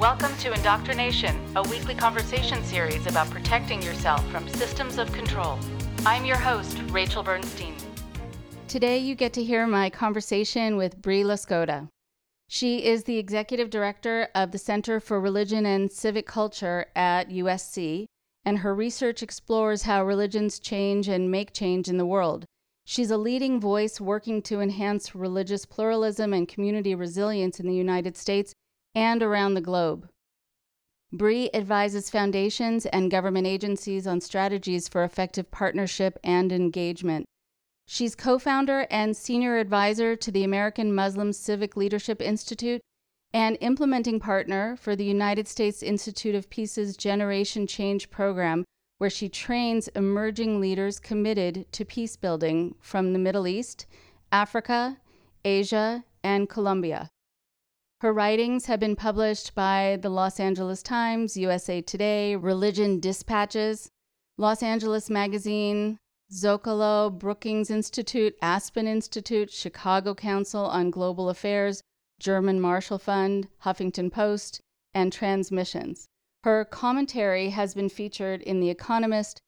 Welcome to Indoctrination, a weekly conversation series about protecting yourself from systems of control. I'm your host, Rachel Bernstein. Today, you get to hear my conversation with Brie Loskota. She is the executive director of the Center for Religion and Civic Culture at USC, and her research explores how religions change and make change in the world. She's a leading voice working to enhance religious pluralism and community resilience in the United States and around the globe. Brie advises foundations and government agencies on strategies for effective partnership and engagement. She's co founder and senior advisor to the American Muslim Civic Leadership Institute and implementing partner for the United States Institute of Peace's Generation Change program, where she trains emerging leaders committed to peace building from the Middle East, Africa, Asia, and Colombia. Her writings have been published by the Los Angeles Times, USA Today, Religion Dispatches, Los Angeles Magazine, Zocalo, Brookings Institute, Aspen Institute, Chicago Council on Global Affairs, German Marshall Fund, Huffington Post, and Transmissions. Her commentary has been featured in The Economist,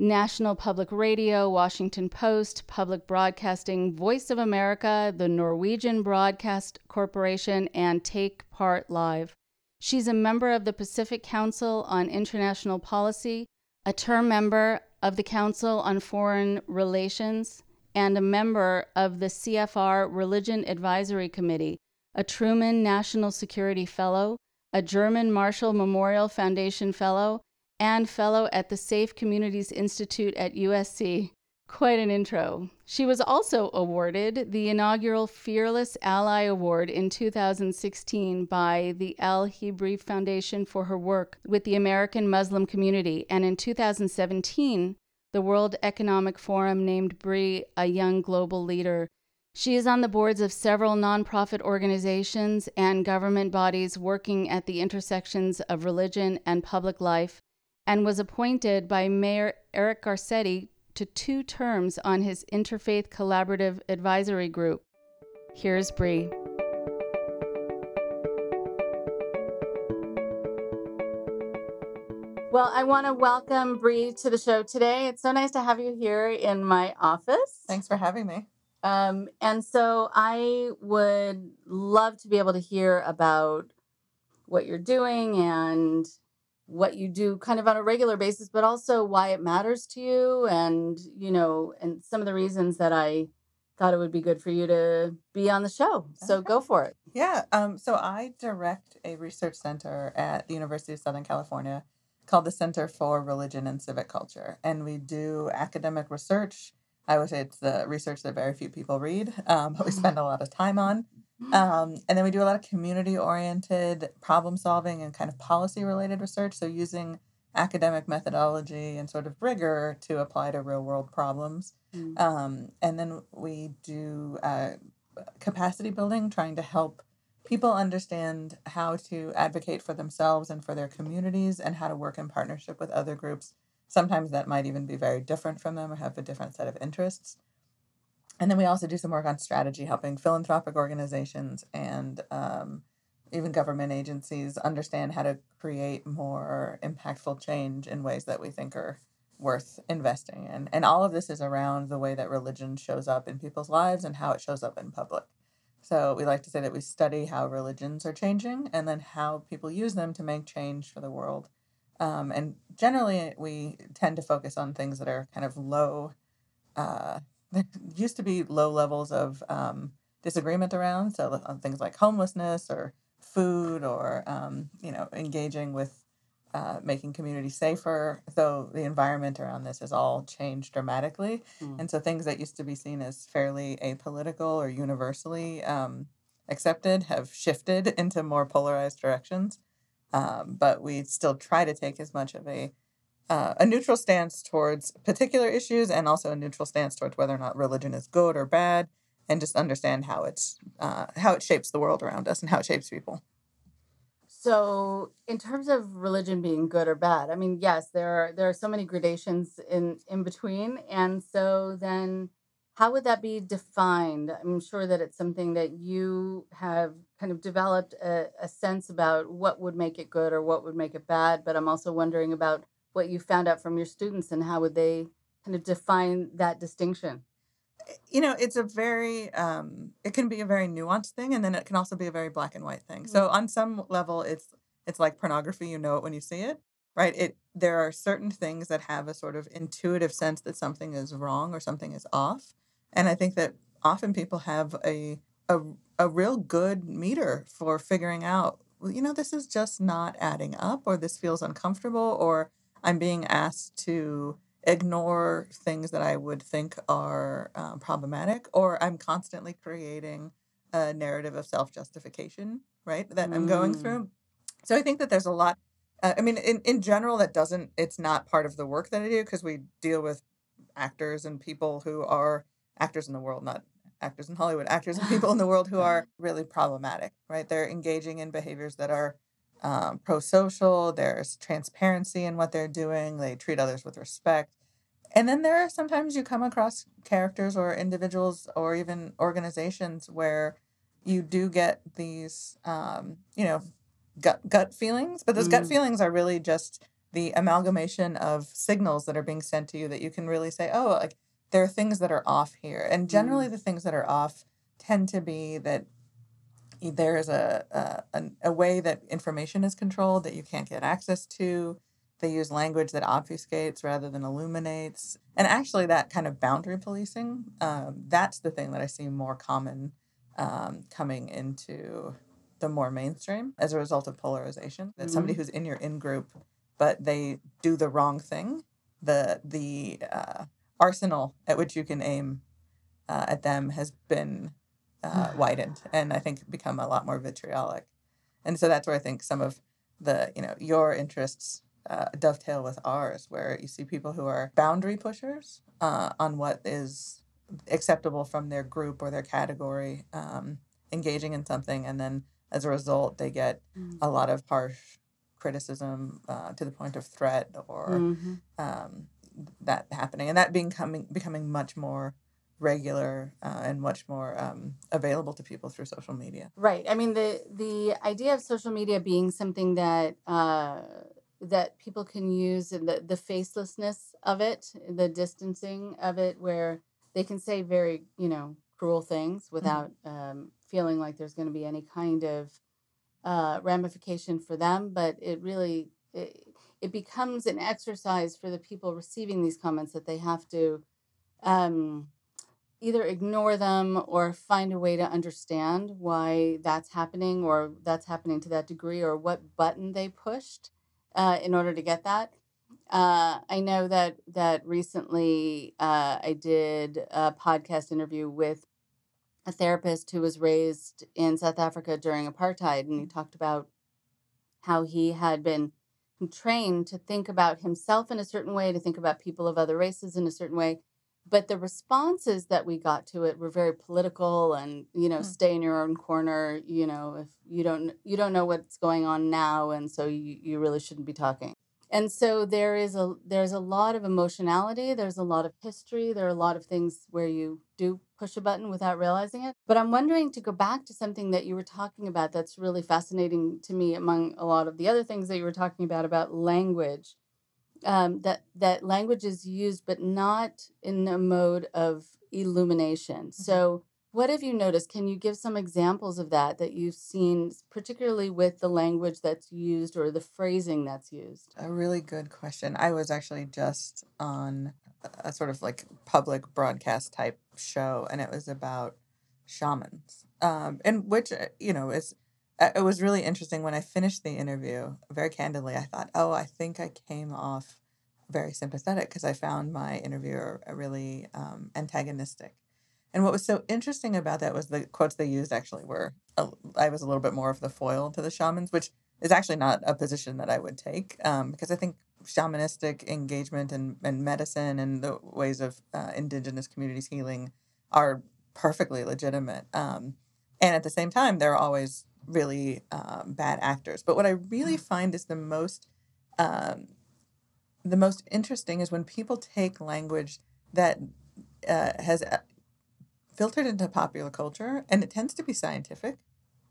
National Public Radio, Washington Post, Public Broadcasting, Voice of America, the Norwegian Broadcast Corporation, and Take Part Live. She's a member of the Pacific Council on International Policy, a term member of the Council on Foreign Relations, and a member of the CFR Religion Advisory Committee, a Truman National Security Fellow, a German Marshall Memorial Foundation Fellow, and Fellow at the Safe Communities Institute at USC. Quite an intro. She was also awarded the inaugural Fearless Ally Award in 2016 by the Al Hebrie Foundation for her work with the American Muslim community, and in 2017, the World Economic Forum named Brie a young global leader she is on the boards of several nonprofit organizations and government bodies working at the intersections of religion and public life, and was appointed by Mayor Eric Garcetti to two terms on his Interfaith Collaborative Advisory Group. Here's Brie. Well, I want to welcome Brie to the show today. It's so nice to have you here in my office. Thanks for having me. Um, and so I would love to be able to hear about what you're doing and what you do kind of on a regular basis, but also why it matters to you and, you know, and some of the reasons that I thought it would be good for you to be on the show. So okay. go for it. Yeah. Um, so I direct a research center at the University of Southern California called the Center for Religion and Civic Culture. And we do academic research I would say it's the research that very few people read, um, but we mm-hmm. spend a lot of time on. Um, and then we do a lot of community oriented problem solving and kind of policy related research. So using academic methodology and sort of rigor to apply to real world problems. Mm. Um, and then we do uh, capacity building, trying to help people understand how to advocate for themselves and for their communities and how to work in partnership with other groups Sometimes that might even be very different from them or have a different set of interests. And then we also do some work on strategy, helping philanthropic organizations and um, even government agencies understand how to create more impactful change in ways that we think are worth investing in. And all of this is around the way that religion shows up in people's lives and how it shows up in public. So we like to say that we study how religions are changing and then how people use them to make change for the world. Um, and generally, we tend to focus on things that are kind of low. Uh, there used to be low levels of um, disagreement around, so on things like homelessness or food or um, you know engaging with uh, making communities safer. Though the environment around this has all changed dramatically, mm. and so things that used to be seen as fairly apolitical or universally um, accepted have shifted into more polarized directions. Um, but we still try to take as much of a uh, a neutral stance towards particular issues and also a neutral stance towards whether or not religion is good or bad and just understand how it's uh, how it shapes the world around us and how it shapes people so in terms of religion being good or bad i mean yes there are there are so many gradations in in between and so then how would that be defined? I'm sure that it's something that you have kind of developed a, a sense about what would make it good or what would make it bad. But I'm also wondering about what you found out from your students and how would they kind of define that distinction? Eh, you know, it's a very, um, it can be a very nuanced thing, and then it can also be a very black and white thing. So on some level, it's it's like pornography. You know it when you see it right it there are certain things that have a sort of intuitive sense that something is wrong or something is off and i think that often people have a a, a real good meter for figuring out well, you know this is just not adding up or this feels uncomfortable or i'm being asked to ignore things that i would think are uh, problematic or i'm constantly creating a narrative of self-justification right that i'm going mm. through so i think that there's a lot uh, I mean, in, in general, that doesn't, it's not part of the work that I do because we deal with actors and people who are actors in the world, not actors in Hollywood, actors and people in the world who are really problematic, right? They're engaging in behaviors that are um, pro social, there's transparency in what they're doing, they treat others with respect. And then there are sometimes you come across characters or individuals or even organizations where you do get these, um, you know, gut gut feelings, but those mm. gut feelings are really just the amalgamation of signals that are being sent to you that you can really say, oh, like there are things that are off here. And generally, mm. the things that are off tend to be that there is a, a, a way that information is controlled that you can't get access to. They use language that obfuscates rather than illuminates. And actually, that kind of boundary policing, um, that's the thing that I see more common um, coming into the more mainstream as a result of polarization. That mm-hmm. somebody who's in your in group, but they do the wrong thing, the the uh, arsenal at which you can aim uh, at them has been uh, widened, and I think become a lot more vitriolic. And so that's where I think some of the you know your interests uh, dovetail with ours, where you see people who are boundary pushers uh, on what is acceptable from their group or their category, um, engaging in something, and then as a result, they get mm-hmm. a lot of harsh criticism uh, to the point of threat or mm-hmm. um, that happening, and that being coming becoming much more regular uh, and much more um, available to people through social media. Right. I mean the the idea of social media being something that uh, that people can use and the the facelessness of it, the distancing of it, where they can say very you know cruel things mm-hmm. without mm-hmm. um, feeling like there's going to be any kind of uh, ramification for them, but it really it, it becomes an exercise for the people receiving these comments that they have to um, either ignore them or find a way to understand why that's happening or that's happening to that degree or what button they pushed uh, in order to get that. Uh, I know that that recently uh, I did a podcast interview with a therapist who was raised in South Africa during apartheid, and he mm. talked about how he had been trained to think about himself in a certain way, to think about people of other races in a certain way. But the responses that we got to it were very political and, you know, mm. stay in your own corner, you know, if you don't you don't know what's going on now and so you, you really shouldn't be talking and so there is a there's a lot of emotionality there's a lot of history there are a lot of things where you do push a button without realizing it but i'm wondering to go back to something that you were talking about that's really fascinating to me among a lot of the other things that you were talking about about language um, that that language is used but not in a mode of illumination mm-hmm. so what have you noticed? Can you give some examples of that that you've seen, particularly with the language that's used or the phrasing that's used? A really good question. I was actually just on a sort of like public broadcast type show, and it was about shamans, um, and which uh, you know is it was really interesting when I finished the interview. Very candidly, I thought, oh, I think I came off very sympathetic because I found my interviewer really um, antagonistic and what was so interesting about that was the quotes they used actually were I was a little bit more of the foil to the shamans, which is actually not a position that I would take um, because I think shamanistic engagement and, and medicine and the ways of uh, indigenous communities healing are perfectly legitimate. Um, and at the same time, they're always really um, bad actors. But what I really mm. find is the most um, the most interesting is when people take language that uh, has uh, filtered into popular culture and it tends to be scientific.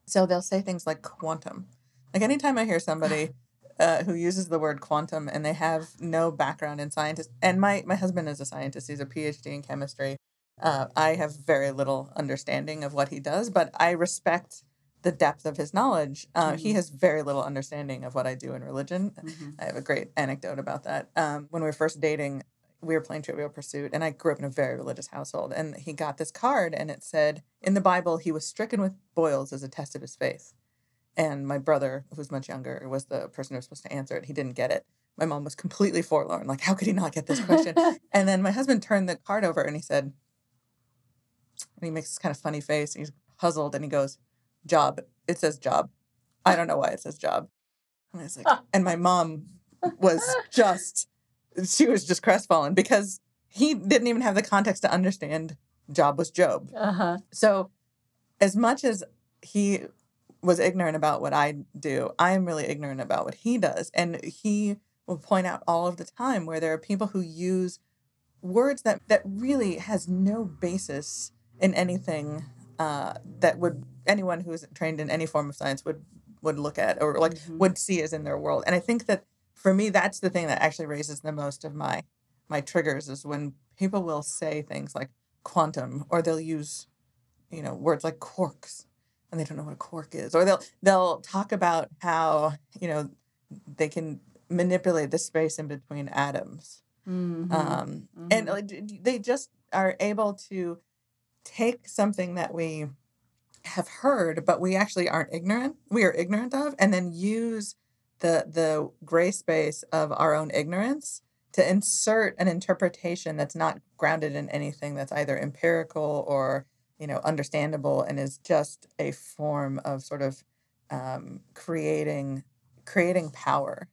So they'll say things like quantum. Like anytime I hear somebody uh, who uses the word quantum and they have no background in science, and my, my husband is a scientist, he's a PhD in chemistry. Uh, I have very little understanding of what he does, but I respect the depth of his knowledge. Uh, mm-hmm. He has very little understanding of what I do in religion. Mm-hmm. I have a great anecdote about that. Um, when we were first dating, we were playing Trivial Pursuit, and I grew up in a very religious household. And he got this card, and it said, in the Bible, he was stricken with boils as a test of his faith. And my brother, who's much younger, was the person who was supposed to answer it. He didn't get it. My mom was completely forlorn. Like, how could he not get this question? and then my husband turned the card over and he said, and he makes this kind of funny face. and He's puzzled and he goes, Job. It says job. I don't know why it says job. And I was like, and my mom was just she was just crestfallen because he didn't even have the context to understand Job was Job. Uh-huh. So, as much as he was ignorant about what I do, I am really ignorant about what he does. And he will point out all of the time where there are people who use words that, that really has no basis in anything uh, that would anyone who is trained in any form of science would would look at or like mm-hmm. would see as in their world. And I think that for me that's the thing that actually raises the most of my my triggers is when people will say things like quantum or they'll use you know words like quarks and they don't know what a quark is or they'll they'll talk about how you know they can manipulate the space in between atoms mm-hmm. Um, mm-hmm. and like, they just are able to take something that we have heard but we actually aren't ignorant we are ignorant of and then use the the gray space of our own ignorance to insert an interpretation that's not grounded in anything that's either empirical or you know understandable and is just a form of sort of um, creating creating power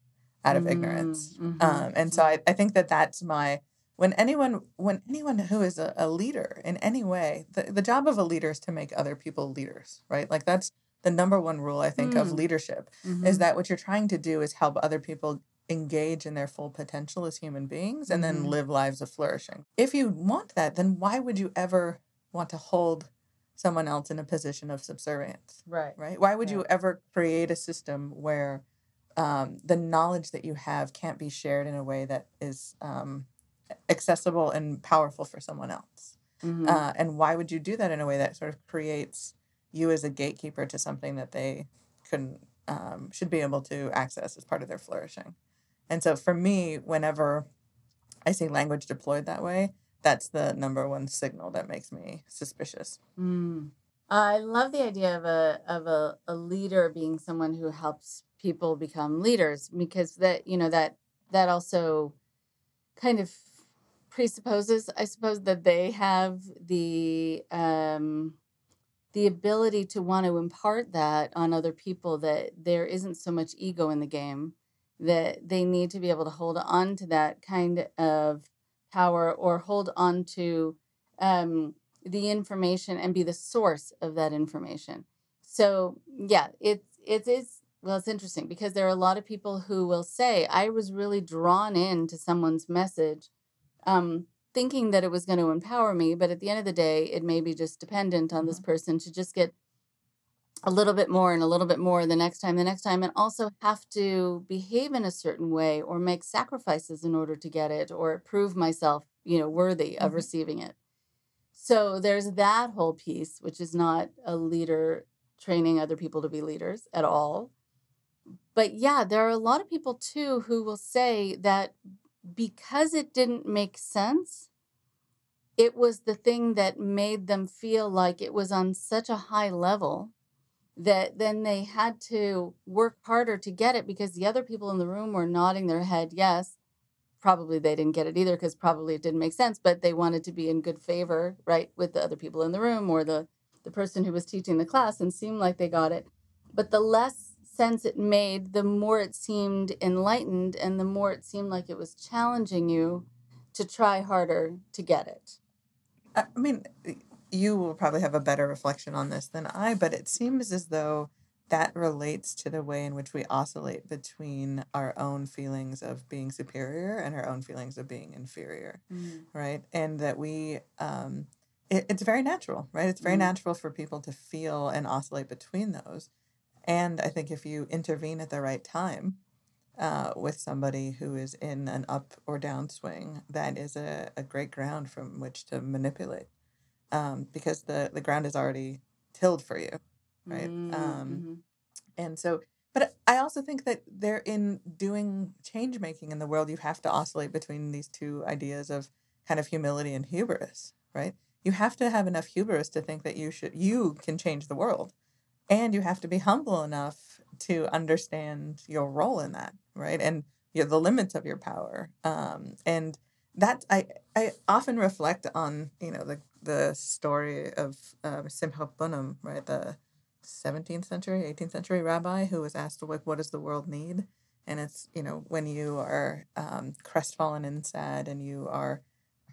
out of mm-hmm. ignorance mm-hmm. um, and so I, I think that that's my when anyone when anyone who is a, a leader in any way the, the job of a leader is to make other people leaders right like that's the number one rule I think mm. of leadership mm-hmm. is that what you're trying to do is help other people engage in their full potential as human beings and mm-hmm. then live lives of flourishing. If you want that, then why would you ever want to hold someone else in a position of subservience? Right. Right? Why would you ever create a system where um, the knowledge that you have can't be shared in a way that is um, accessible and powerful for someone else? Mm-hmm. Uh, and why would you do that in a way that sort of creates you as a gatekeeper to something that they couldn't um, should be able to access as part of their flourishing. And so for me, whenever I see language deployed that way, that's the number one signal that makes me suspicious. Mm. I love the idea of a of a, a leader being someone who helps people become leaders because that you know that that also kind of presupposes, I suppose, that they have the um, the ability to want to impart that on other people that there isn't so much ego in the game that they need to be able to hold on to that kind of power or hold on to um, the information and be the source of that information. So yeah it's it is well it's interesting because there are a lot of people who will say i was really drawn into someone's message um, thinking that it was going to empower me, but at the end of the day, it may be just dependent on this mm-hmm. person to just get a little bit more and a little bit more the next time, the next time, and also have to behave in a certain way or make sacrifices in order to get it or prove myself, you know, worthy of mm-hmm. receiving it. So there's that whole piece, which is not a leader training other people to be leaders at all. But yeah, there are a lot of people too who will say that because it didn't make sense, it was the thing that made them feel like it was on such a high level that then they had to work harder to get it because the other people in the room were nodding their head yes. Probably they didn't get it either because probably it didn't make sense but they wanted to be in good favor right with the other people in the room or the the person who was teaching the class and seemed like they got it. But the less sense it made, the more it seemed enlightened and the more it seemed like it was challenging you to try harder to get it. I mean, you will probably have a better reflection on this than I, but it seems as though that relates to the way in which we oscillate between our own feelings of being superior and our own feelings of being inferior, mm. right? And that we, um, it, it's very natural, right? It's very Mm. natural for people to feel and oscillate between those. And I think if you intervene at the right time uh, with somebody who is in an up or down swing, that is a, a great ground from which to manipulate um, because the, the ground is already tilled for you, right? Mm, Um, mhm. and so, but I also think that they're in doing change making in the world, you have to oscillate between these two ideas of kind of humility and hubris, right? You have to have enough hubris to think that you should you can change the world. And you have to be humble enough to understand your role in that, right? And the limits of your power. Um, and that I I often reflect on, you know, the the story of um, Simcha Bunim, right? The 17th century, 18th century rabbi who was asked, like, what does the world need? And it's, you know, when you are um, crestfallen and sad and you are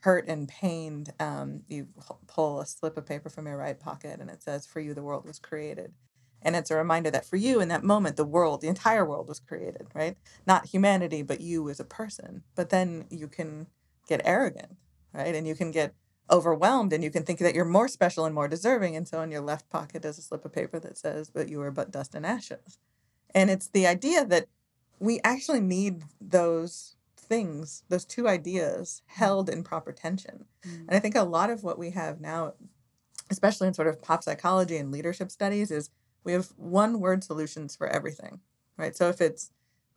hurt and pained, um, you pull a slip of paper from your right pocket and it says, For you, the world was created. And it's a reminder that for you, in that moment, the world, the entire world was created, right? Not humanity, but you as a person. But then you can get arrogant, right? And you can get overwhelmed and you can think that you're more special and more deserving. And so in your left pocket is a slip of paper that says, But you are but dust and ashes. And it's the idea that we actually need those things, those two ideas held in proper tension. Mm. And I think a lot of what we have now, especially in sort of pop psychology and leadership studies, is we have one word solutions for everything, right? So if it's,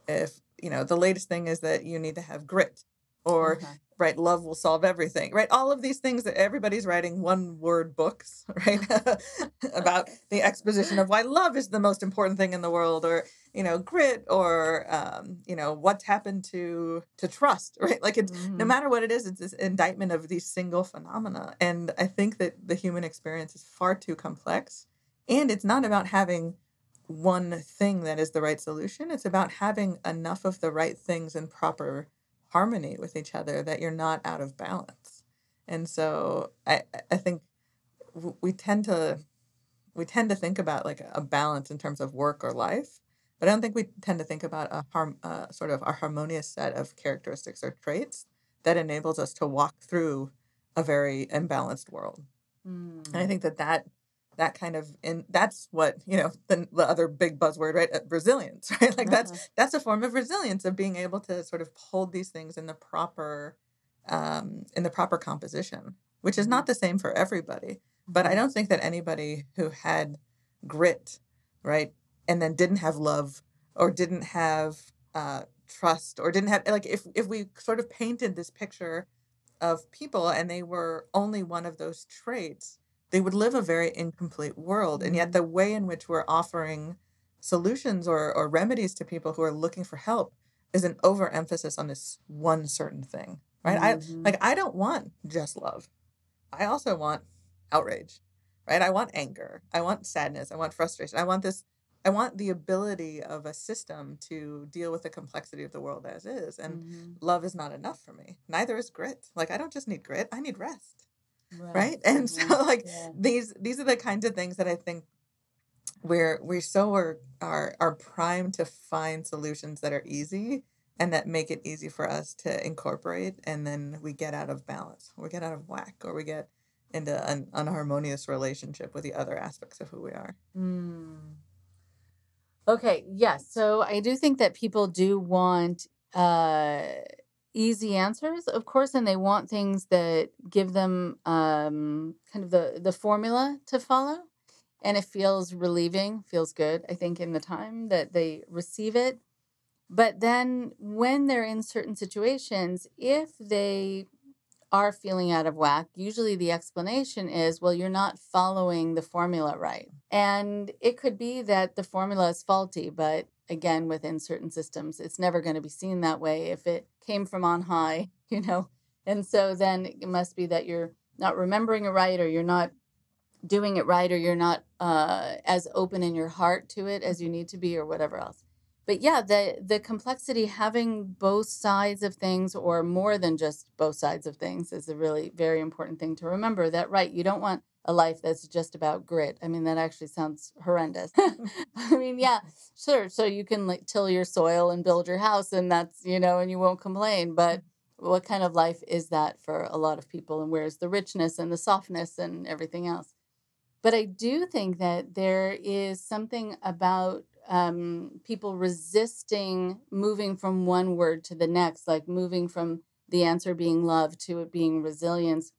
if, you know, the latest thing is that you need to have grit or, Okay. Right, love will solve everything, right? All of these things that everybody's writing one word books, right? About the exposition of why love is the most important thing in the world or, you know, grit or, um, you know, what's happened to, to trust, right? Like it's, no Mhm. matter what it is, it's this indictment of these single phenomena. And I think that the human experience is far too complex. And it's not about having one thing that is the right solution. It's about having enough of the right things in proper harmony with each other that you're not out of balance. And so I, I think we tend to we tend to think about like a balance in terms of work or life, but I don't think we tend to think about a harm uh, sort of a harmonious set of characteristics or traits that enables us to walk through a very imbalanced world. And I Mm. think that that that kind of and that's what you know the, the other big buzzword right uh, resilience right like that's Uh-huh. that's a form of resilience of being able to sort of hold these things in the proper um in the proper composition which is not the same for everybody but i Mhm. don't think that anybody who had grit right and then didn't have love or didn't have uh trust or didn't have like if if we sort of painted this picture of people and they were only one of those traits they would live a very incomplete world and yet Mhm. the way in which we're offering solutions or, or remedies to people who are looking for help is an overemphasis on this one certain thing right? I Mhm. like i don't want just love. I also want outrage right? I want anger. I want sadness. I want frustration. I want this i want the ability of a system to deal with the complexity of the world as is and Mhm. love is not enough for me. Neither is grit. Like i don't just need grit. I need rest Right. right and so Mhm. like Yeah. these these are the kinds of things that i think we're we so are are are primed to find solutions that are easy and that make it easy for us to incorporate and then we get out of balance we get out of whack or we get into an unharmonious relationship with the other aspects of who we are Mm. Okay, yes. So I do think that people do want uh easy answers, of course, and they want things that give them um kind of the the formula to follow. And it feels relieving, feels good, I think, in the time that they receive it. But then when they're in certain situations, if they are feeling out of whack, usually the explanation is, well, you're not following the formula right. And it could be that the formula is faulty, but again, within certain systems, it's never going to be seen that way if it came from on high, you know. And so then it must be that you're not remembering it right, or you're not doing it right, or you're not uh, as open in your heart to it as you need to be, or whatever else but yeah the the complexity having both sides of things or more than just both sides of things is a really very important thing to remember that right you don't want a life that's just about grit. I mean that actually sounds horrendous. I mean yeah sure so you can like till your soil and build your house and that's you know and you won't complain but what kind of life is that for a lot of people and where's the richness and the softness and everything else? But i do think that there is something about um, people resisting moving from one word to the next like moving from the answer being love to it being resilience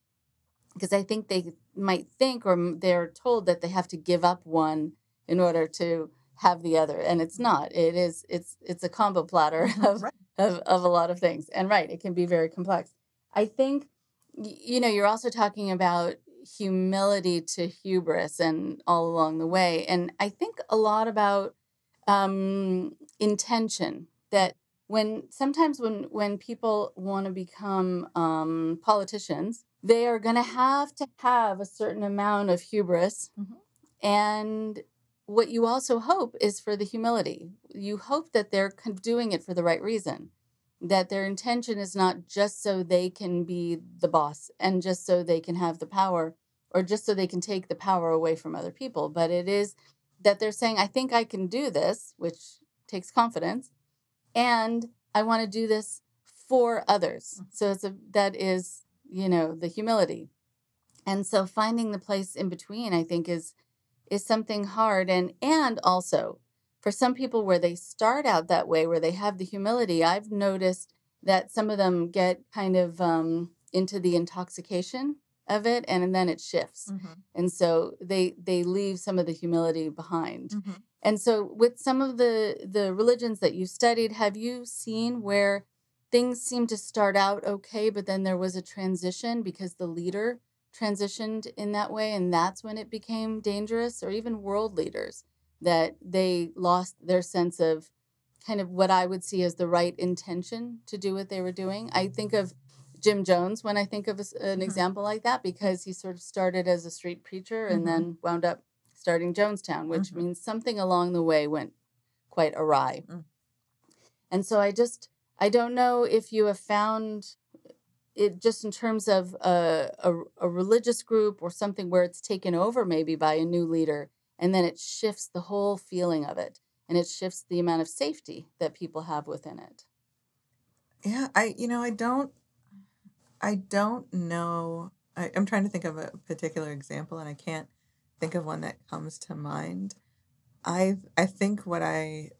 because i think they might think or they're told that they have to give up one in order to have the other and it's not it is it's it's a combo platter of right. of, of a lot of things and right it can be very complex i think you know you're also talking about humility to hubris and all along the way and i think a lot about um intention that when sometimes when when people want to become um politicians they are going to have to have a certain amount of hubris mm-hmm. and what you also hope is for the humility. You hope that they're doing it for the right reason, that their intention is not just so they can be the boss and just so they can have the power or just so they can take the power away from other people, but it is that they're saying, I think I can do this, which takes confidence, and I want to do this for others. Mm. So it's a that is, you know, the humility. And so finding the place in between, I think, is is something hard and and also for some people where they start out that way where they have the humility i've noticed that some of them get kind of um, into the intoxication of it and, and then it shifts mm-hmm. and so they they leave some of the humility behind mm-hmm. and so with some of the the religions that you studied have you seen where things seem to start out okay but then there was a transition because the leader transitioned in that way and that's when it became dangerous or even world leaders that they lost their sense of kind of what I would see as the right intention to do what they were doing. I think of Jim Jones when I think of a, an mm-hmm. example like that because he sort of started as a street preacher and mm-hmm. then wound up starting Jonestown, which mm-hmm. means something along the way went quite awry. Mm. And so I just I don't know if you have found it just in terms of a, a, a, religious group or something where it's taken over maybe by a new leader and then it shifts the whole feeling of it and it shifts the amount of safety that people have within it. Yeah i you know i don't i don't know I, i'm trying to think of a particular example and i can't think of one that comes to mind. I i think what i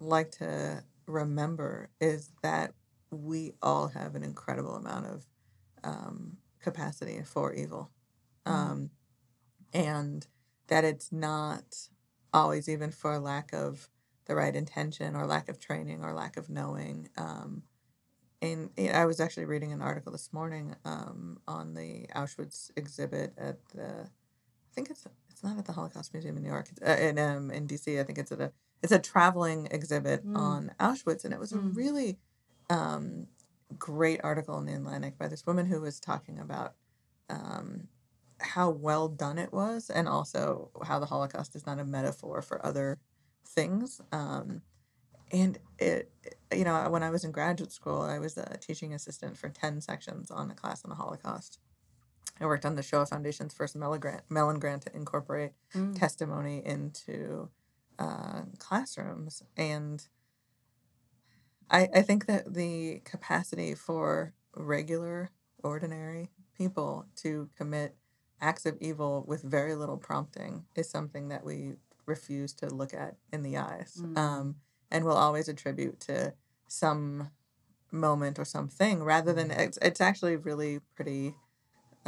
like to remember is that we all have an incredible amount of um, capacity for evil. Mm. Um, and that it's not always even for lack of the right intention or lack of training or lack of knowing. Um, and I was actually reading an article this morning um, on the Auschwitz exhibit at the, I think it's it's not at the Holocaust Museum in New York, it's, uh, in um, in DC. I think it's at a it's a traveling exhibit mm. on Auschwitz, and it was mm. a really um, great article in the Atlantic by this woman who was talking about um, how well done it was, and also how the Holocaust is not a metaphor for other things. Um, and it, you know, when I was in graduate school, I was a teaching assistant for 10 sections on a class on the Holocaust. I worked on the Shoah Foundation's first Mellon grant, Mellon grant to incorporate mm. testimony into uh, classrooms. And I, I think that the capacity for regular, ordinary people to commit acts of evil with very little prompting is something that we refuse to look at in the eyes mm. um, and will always attribute to some moment or something rather than mm. it's, it's actually really pretty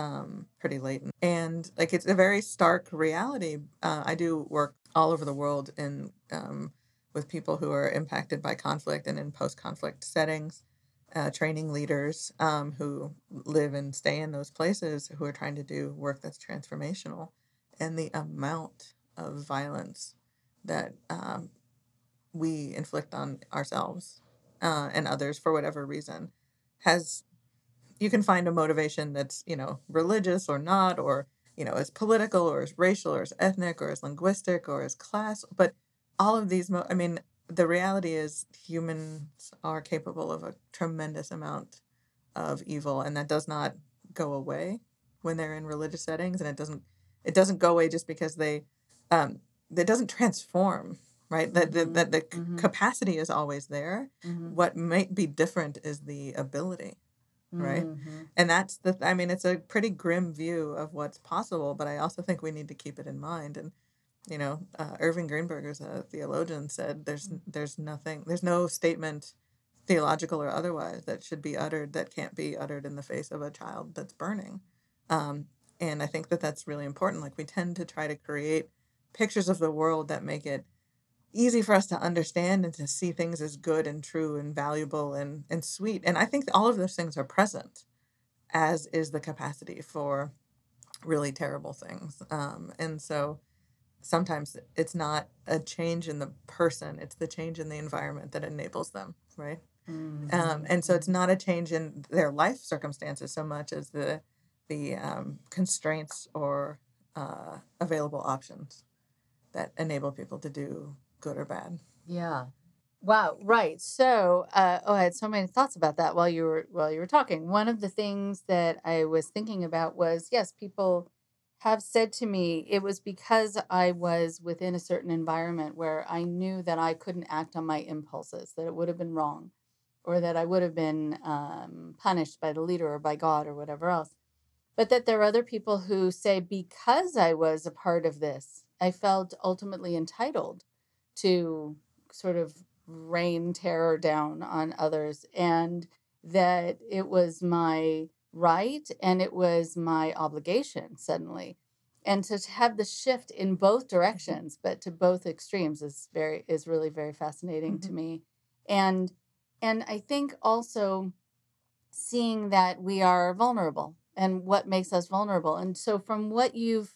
um, pretty latent and like it's a very stark reality uh, i do work all over the world in um, with people who are impacted by conflict and in post conflict settings, uh, training leaders um, who live and stay in those places who are trying to do work that's transformational. And the amount of violence that um, we inflict on ourselves uh, and others for whatever reason has you can find a motivation that's you know religious or not or you know as political or as racial or as ethnic or as linguistic or as class but all of these mo- i mean the reality is humans are capable of a tremendous amount of evil and that does not go away when they're in religious settings and it doesn't it doesn't go away just because they um it doesn't transform right that the, the, the mm-hmm. capacity is always there mm-hmm. what might be different is the ability right? Mm-hmm. And that's the, I mean, it's a pretty grim view of what's possible, but I also think we need to keep it in mind. And, you know, uh, Irving Greenberg, as a theologian, said there's there's nothing, there's no statement, theological or otherwise, that should be uttered that can't be uttered in the face of a child that's burning. Um, and I think that that's really important. Like we tend to try to create pictures of the world that make it easy for us to understand and to see things as good and true and valuable and, and sweet. And I think all of those things are present, as is the capacity for really terrible things. Um, and so sometimes it's not a change in the person, it's the change in the environment that enables them, right? Mm-hmm. Um, and so it's mm-hmm. not a change in their life circumstances so much as the the um, constraints or uh, available options that enable people to do good or bad. Yeah. Wow. Right. So, uh, oh, I had so many thoughts about that while you were while you were talking. One of the things that I was thinking about was yes, people have said to me it was because I was within a certain environment where I knew that I couldn't act on my impulses, that it would have been wrong, or that I would have been um, punished by the leader or by God or whatever else. But that there are other people who say because I was a part of this, I felt ultimately entitled to sort of rain terror down on others and that it was my right and it was my obligation suddenly. And to have the shift in both directions but to both extremes is very is really very fascinating mm-hmm. to me. And and i think also seeing that we are vulnerable and what makes us vulnerable. And so from what you've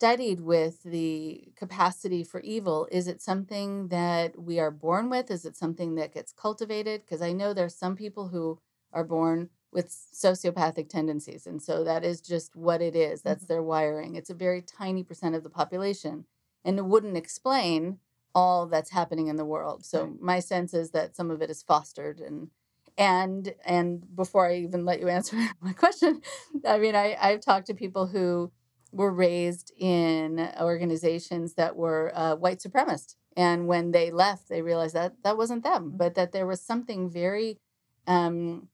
studied with the capacity for evil is it something that we are born with is it something that gets cultivated because i know there's some people who are born with sociopathic tendencies and so that is just what it is that's mm-hmm. their wiring it's a very tiny percent of the population and it wouldn't explain all that's happening in the world so right. my sense is that some of it is fostered and and and before i even let you answer my question i mean i i've talked to people who were raised in organizations that were uh, white supremacist. And when they left, they realized that that wasn't them, mm-hmm. but that there was something very um,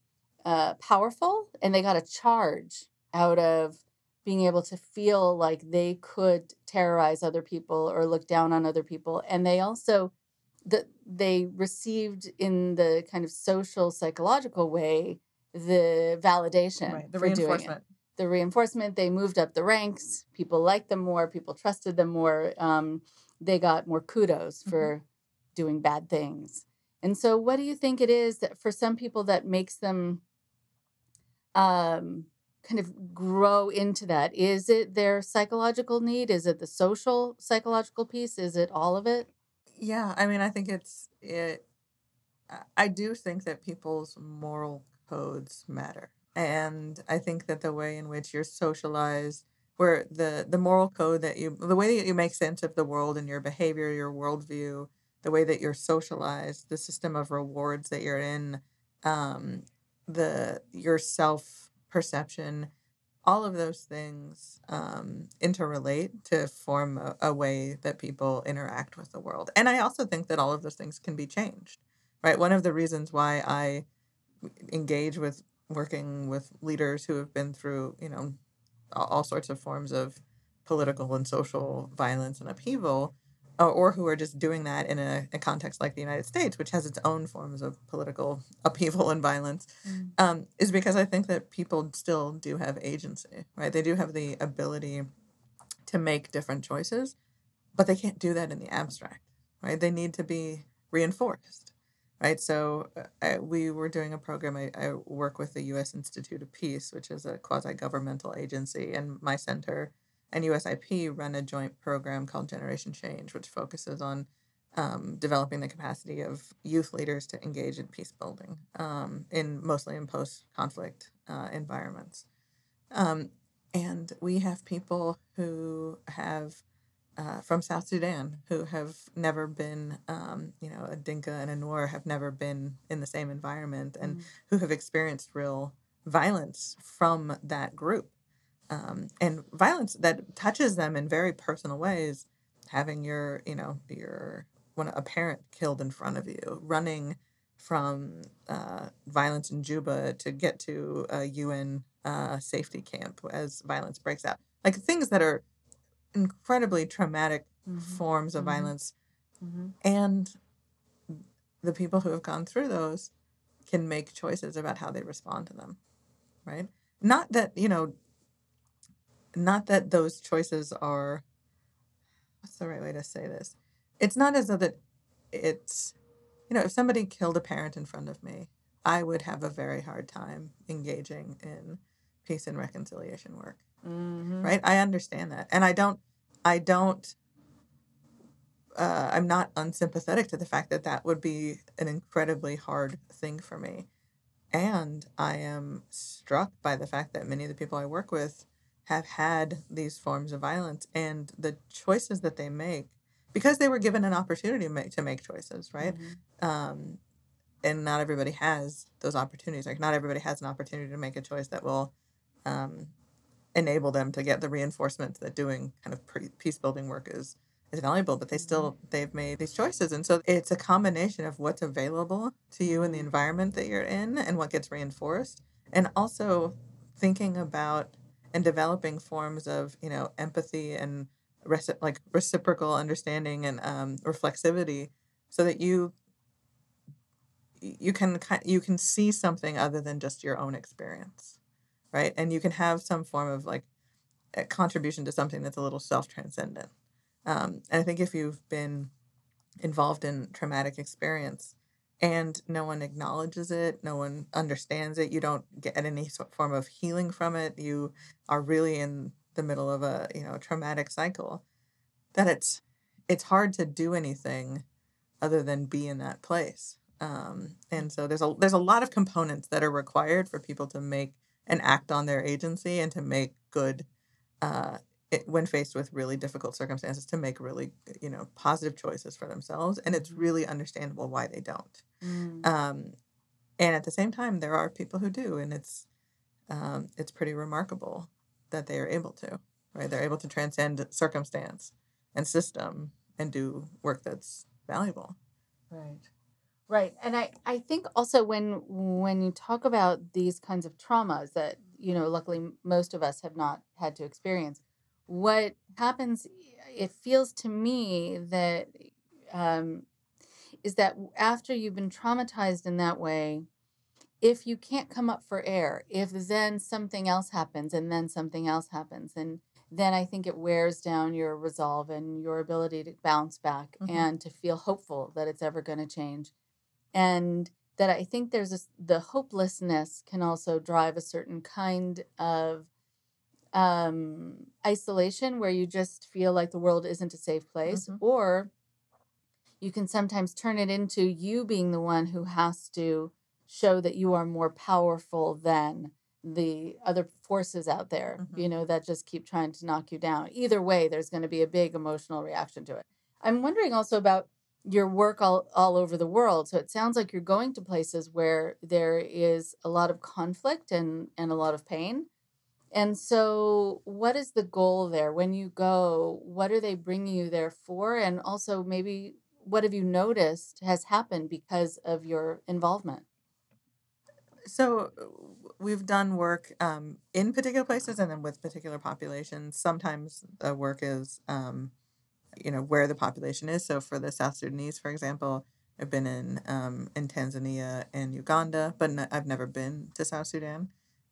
uh, powerful, and they got a charge out of being able to feel like they could terrorize other people or look down on other people. And they also that they received in the kind of social psychological way the validation right, the reinforcement the reinforcement, they moved up the ranks. People liked them more. People trusted them more. Um, they got more kudos mm-hmm. for doing bad things. And so, what do you think it is that for some people that makes them um, kind of grow into that? Is it their psychological need? Is it the social psychological piece? Is it all of it? Yeah, I mean, I think it's it. I do think that people's moral codes matter and i think that the way in which you're socialized where the the moral code that you the way that you make sense of the world and your behavior your worldview the way that you're socialized the system of rewards that you're in um the your self perception all of those things um, interrelate to form a, a, way that people interact with the world. And I also think that all of those things can be changed, right? One of the reasons why I engage with working with leaders who have been through, you know, all sorts of forms of political and social violence and upheaval, or, or who are just doing that in a, a, context like the United States, which has its own forms of political upheaval and violence, mm. um, is because I think that people still do have agency, right? They do have the ability to make different choices, but they can't do that in the abstract, right? They need to be reinforced right? So uh, I, we were doing a program. I, I work with the U.S. Institute of Peace, which is a quasi-governmental agency, and my center and USIP run a joint program called Generation Change, which focuses on um, developing the capacity of youth leaders to engage in peace building um, in mostly in post-conflict uh, environments. Um, and we have people who have uh, from South Sudan who have never been, um, you know, a Dinka and a Nuer have never been in the same environment and mm. who have experienced real violence from that group. Um, and violence that touches them in very personal ways. Having your, you know, your when a parent killed in front of you, running from uh, violence in Juba to get to a UN uh, safety camp as violence breaks out. Like things that are incredibly traumatic mm-hmm. forms of mm-hmm. violence. Mm-hmm. And the people who have gone through those can make choices about how they respond to them, right? Not that, you know, not that those choices are, what's the right way to say this? It's not as though that it's, you know, if somebody killed a parent in front of me, I would have a very hard time engaging in peace and reconciliation work. Mm-hmm. Right? I understand that. And I don't, I don't, uh, I'm not unsympathetic to the fact that that would be an incredibly hard thing for me. And I am struck by the fact that many of the people I work with have had these forms of violence and the choices that they make because they were given an opportunity to make, to make choices, right? Mm-hmm. Um, and not everybody has those opportunities. Like, not everybody has an opportunity to make a choice that will um, enable them to get the reinforcement that doing kind of peace building work is is valuable but they still mm-hmm. they've made these choices and so it's a combination of what's available to you in the mm-hmm. environment that you're in and what gets reinforced and also thinking about and developing forms of you know empathy and reci- like reciprocal understanding and um, reflexivity so that you you can you can see something other than just your own experience right? And you can have some form of like a contribution to something that's a little self transcendent. Um, and I think if you've been involved in traumatic experience and no one acknowledges it, no one understands it, you don't get any form of healing from it, you are really in the middle of a you know traumatic cycle, that it's it's hard to do anything other than be in that place. Um, and so there's a there's a lot of components that are required for people to make and act on their agency and to make good uh, it, when faced with really difficult circumstances to make really you know positive choices for themselves and it's really understandable why they don't. Mm. um, and at the same time there are people who do and it's um, it's pretty remarkable that they are able to right? They're able to transcend circumstance and system and do work that's valuable. Right Right. And I, I think also when when you talk about these kinds of traumas that, you know, luckily most of us have not had to experience, what happens it feels to me that um, is that after you've been traumatized in that way, if you can't come up for air, if then something else happens and then something else happens, and then I think it wears down your resolve and your ability to bounce back mm-hmm. and to feel hopeful that it's ever going to change and that I think there's a, the hopelessness can also drive a certain kind of um, isolation where you just feel like the world isn't a safe place, mm-hmm. or you can sometimes turn it into you being the one who has to show that you are more powerful than the other forces out there, mm-hmm. you know, that just keep trying to knock you down. Either way, there's going to be a big emotional reaction to it. I'm wondering also about your work all, all over the world. So it sounds like you're going to places where there is a lot of conflict and, and a lot of pain. And so, what is the goal there when you go? What are they bringing you there for? And also, maybe what have you noticed has happened because of your involvement? So, we've done work um, in particular places and then with particular populations. Sometimes the work is um, you know where the population is. So for the South Sudanese, for example, I've been in um, in Tanzania and Uganda, but I've never been to South Sudan.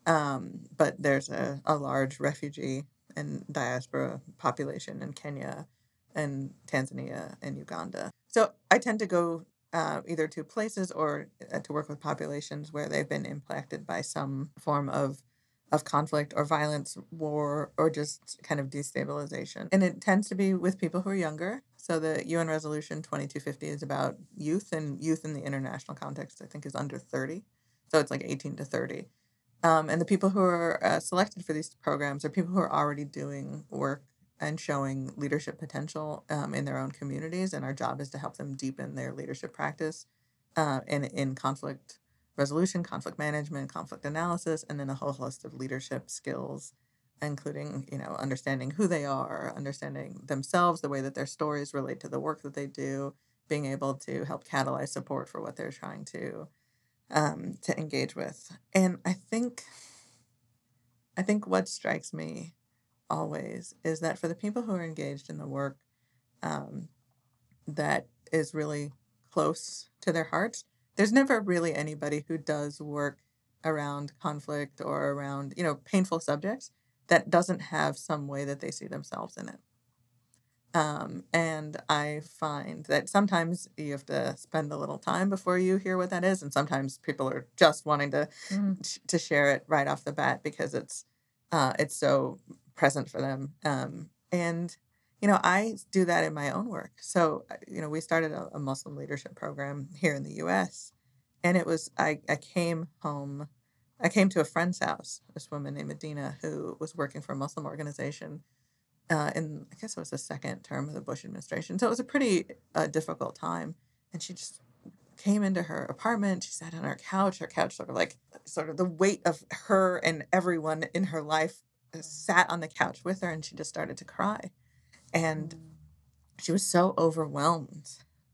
Um, but there's a, a large refugee and diaspora population in Kenya and Tanzania and Uganda. So I tend to go uh, either to places or uh, to work with populations where they've been impacted by some form of of conflict or violence, war, or just kind of destabilization. And it tends to be with people who are younger. So the UN Resolution 2250 is about youth, and youth in the international context, I think, is under 30. So it's like 18 to 30. Um, and the people who are uh, selected for these programs are people who are already doing work and showing leadership potential um, in their own communities. And our job is to help them deepen their leadership practice uh, in, in conflict resolution, conflict management, conflict analysis, and then a whole host of leadership skills, including, you know, understanding who they are, understanding themselves, the way that their stories relate to the work that they do, being able to help catalyze support for what they're trying to um, to engage with. And I think I think what strikes me always is that for the people who are engaged in the work um, that is really close to their hearts, there's never really anybody who does work around conflict or around you know painful subjects that doesn't have some way that they see themselves in it. Um, and I find that sometimes you have to spend a little time before you hear what that is, and sometimes people are just wanting to mm. to share it right off the bat because it's uh, it's so present for them. Um, and you know, I do that in my own work. So uh, you know, we started a, a Muslim leadership program here in the U.S., and it was I I came home. I came to a friend's house, this woman named Medina, who was working for a Muslim organization uh, in I guess it was the second term of the Bush administration. So it was a pretty uh, difficult time. And she just came into her apartment. She sat on her couch. Her couch sort of like sort of the weight of her and everyone in her life uh, sat on the couch with her, and she just started to cry. And she was so overwhelmed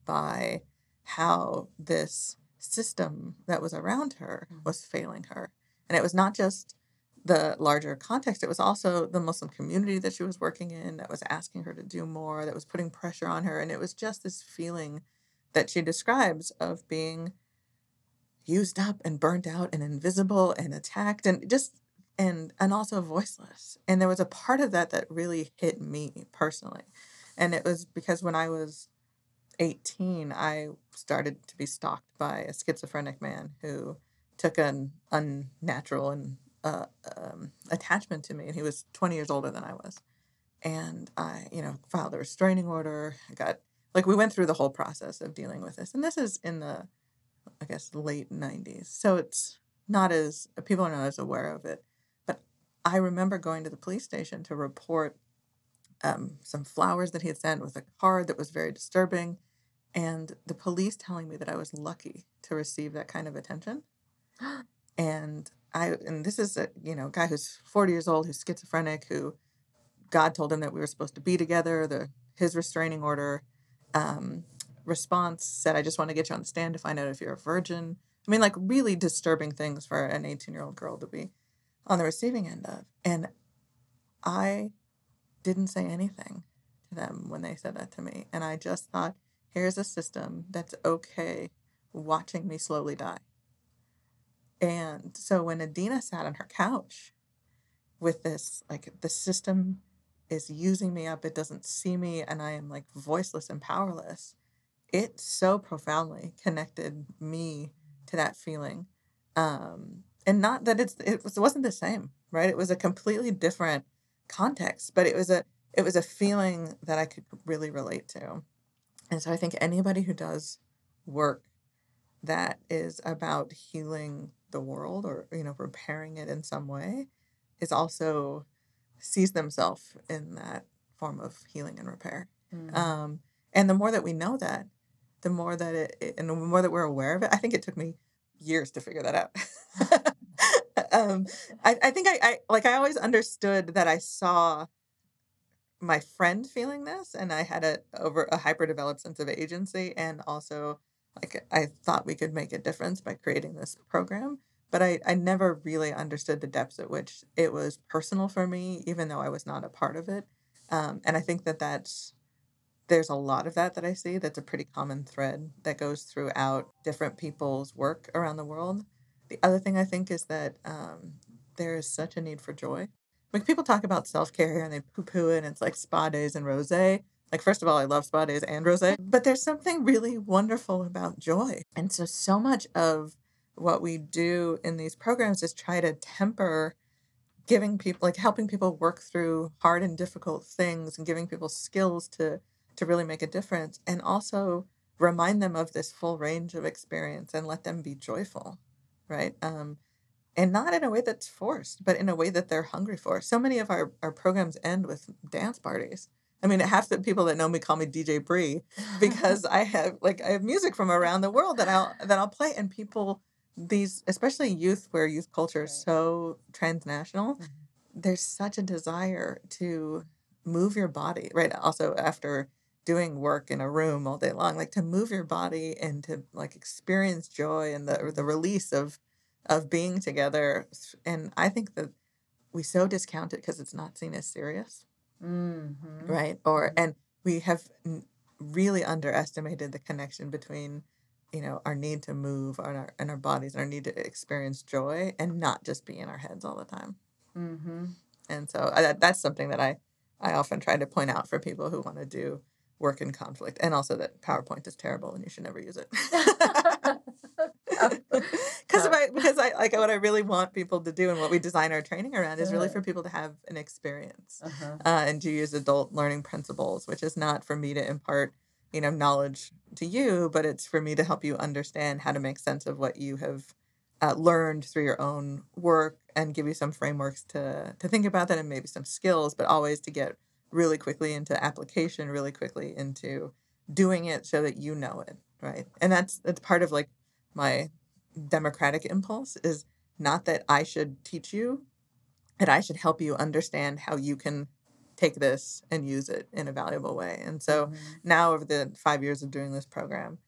by how this system that was around her mm. was failing her. And it was not just the larger context, it was also the Muslim community that she was working in that was asking her to do more, that was putting pressure on her. And it was just this feeling that she describes of being used up and burnt out and invisible and attacked and just and and also voiceless. And there was a part of that that really hit me personally. And it was because when I was 18, I started to be stalked by a schizophrenic man who took an unnatural and uh, um, attachment to me, and he was 20 years older than I was. And I, you know, filed a restraining order. I got like we went through the whole process of dealing with this, and this is in the, I guess, late 90s. So it's not as people are not as aware of it. I remember going to the police station to report um, some flowers that he had sent with a card that was very disturbing, and the police telling me that I was lucky to receive that kind of attention. and I and this is a you know guy who's 40 years old who's schizophrenic who God told him that we were supposed to be together. The his restraining order um, response said, "I just want to get you on the stand to find out if you're a virgin." I mean, like really disturbing things for an 18 year old girl to be on the receiving end of. And I didn't say anything to them when they said that to me. And I just thought, here's a system that's okay watching me slowly die. And so when Adina sat on her couch with this, like the system is using me up, it doesn't see me, and I am like voiceless and powerless, it so profoundly connected me to that feeling. Um, and not that it's it, was, it wasn't the same, right? It was a completely different context, but it was a it was a feeling that I could really relate to. And so I think anybody who does work that is about healing the world or you know repairing it in some way is also sees themselves in that form of healing and repair mm. um, and the more that we know that the more that it, it, and the more that we're aware of it i think it took me years to figure that out um, I, I think I, I like i always understood that i saw my friend feeling this and i had a over a hyper developed sense of agency and also like I thought we could make a difference by creating this program, but I, I never really understood the depths at which it was personal for me, even though I was not a part of it. Um, and I think that that's there's a lot of that that I see. That's a pretty common thread that goes throughout different people's work around the world. The other thing I think is that um, there is such a need for joy. Like people talk about self care here and they poo poo it, and it's like spa days and rosé. Like, first of all, I love spa days and rosé, but there's something really wonderful about joy. And so, so much of what we do in these programs is try to temper giving people, like helping people work through hard and difficult things and giving people skills to to really make a difference and also remind them of this full range of experience and let them be joyful right um, and not in a way that's forced but in a way that they're hungry for so many of our, our programs end with dance parties I mean, half the people that know me call me DJ Bree because I have like I have music from around the world that I'll that I'll play, and people these especially youth where youth culture is so transnational. Mm-hmm. There's such a desire to move your body, right? Also, after doing work in a room all day long like to move your body and to like experience joy and the the release of of being together and i think that we so discount it because it's not seen as serious mm-hmm. right or mm-hmm. and we have really underestimated the connection between you know our need to move and our and our bodies and our need to experience joy and not just be in our heads all the time mm-hmm. and so I, that's something that i i often try to point out for people who want to do work in conflict and also that powerpoint is terrible and you should never use it because I, because I like what I really want people to do and what we design our training around is really for people to have an experience uh-huh. uh, and to use adult learning principles, which is not for me to impart you know knowledge to you, but it's for me to help you understand how to make sense of what you have uh, learned through your own work and give you some frameworks to to think about that and maybe some skills, but always to get really quickly into application, really quickly into doing it so that you know it, right? And that's that's part of like my democratic impulse is not that I should teach you, that I should help you understand how you can take this and use it in a valuable way. And so mm-hmm. now, over the five years of doing this program,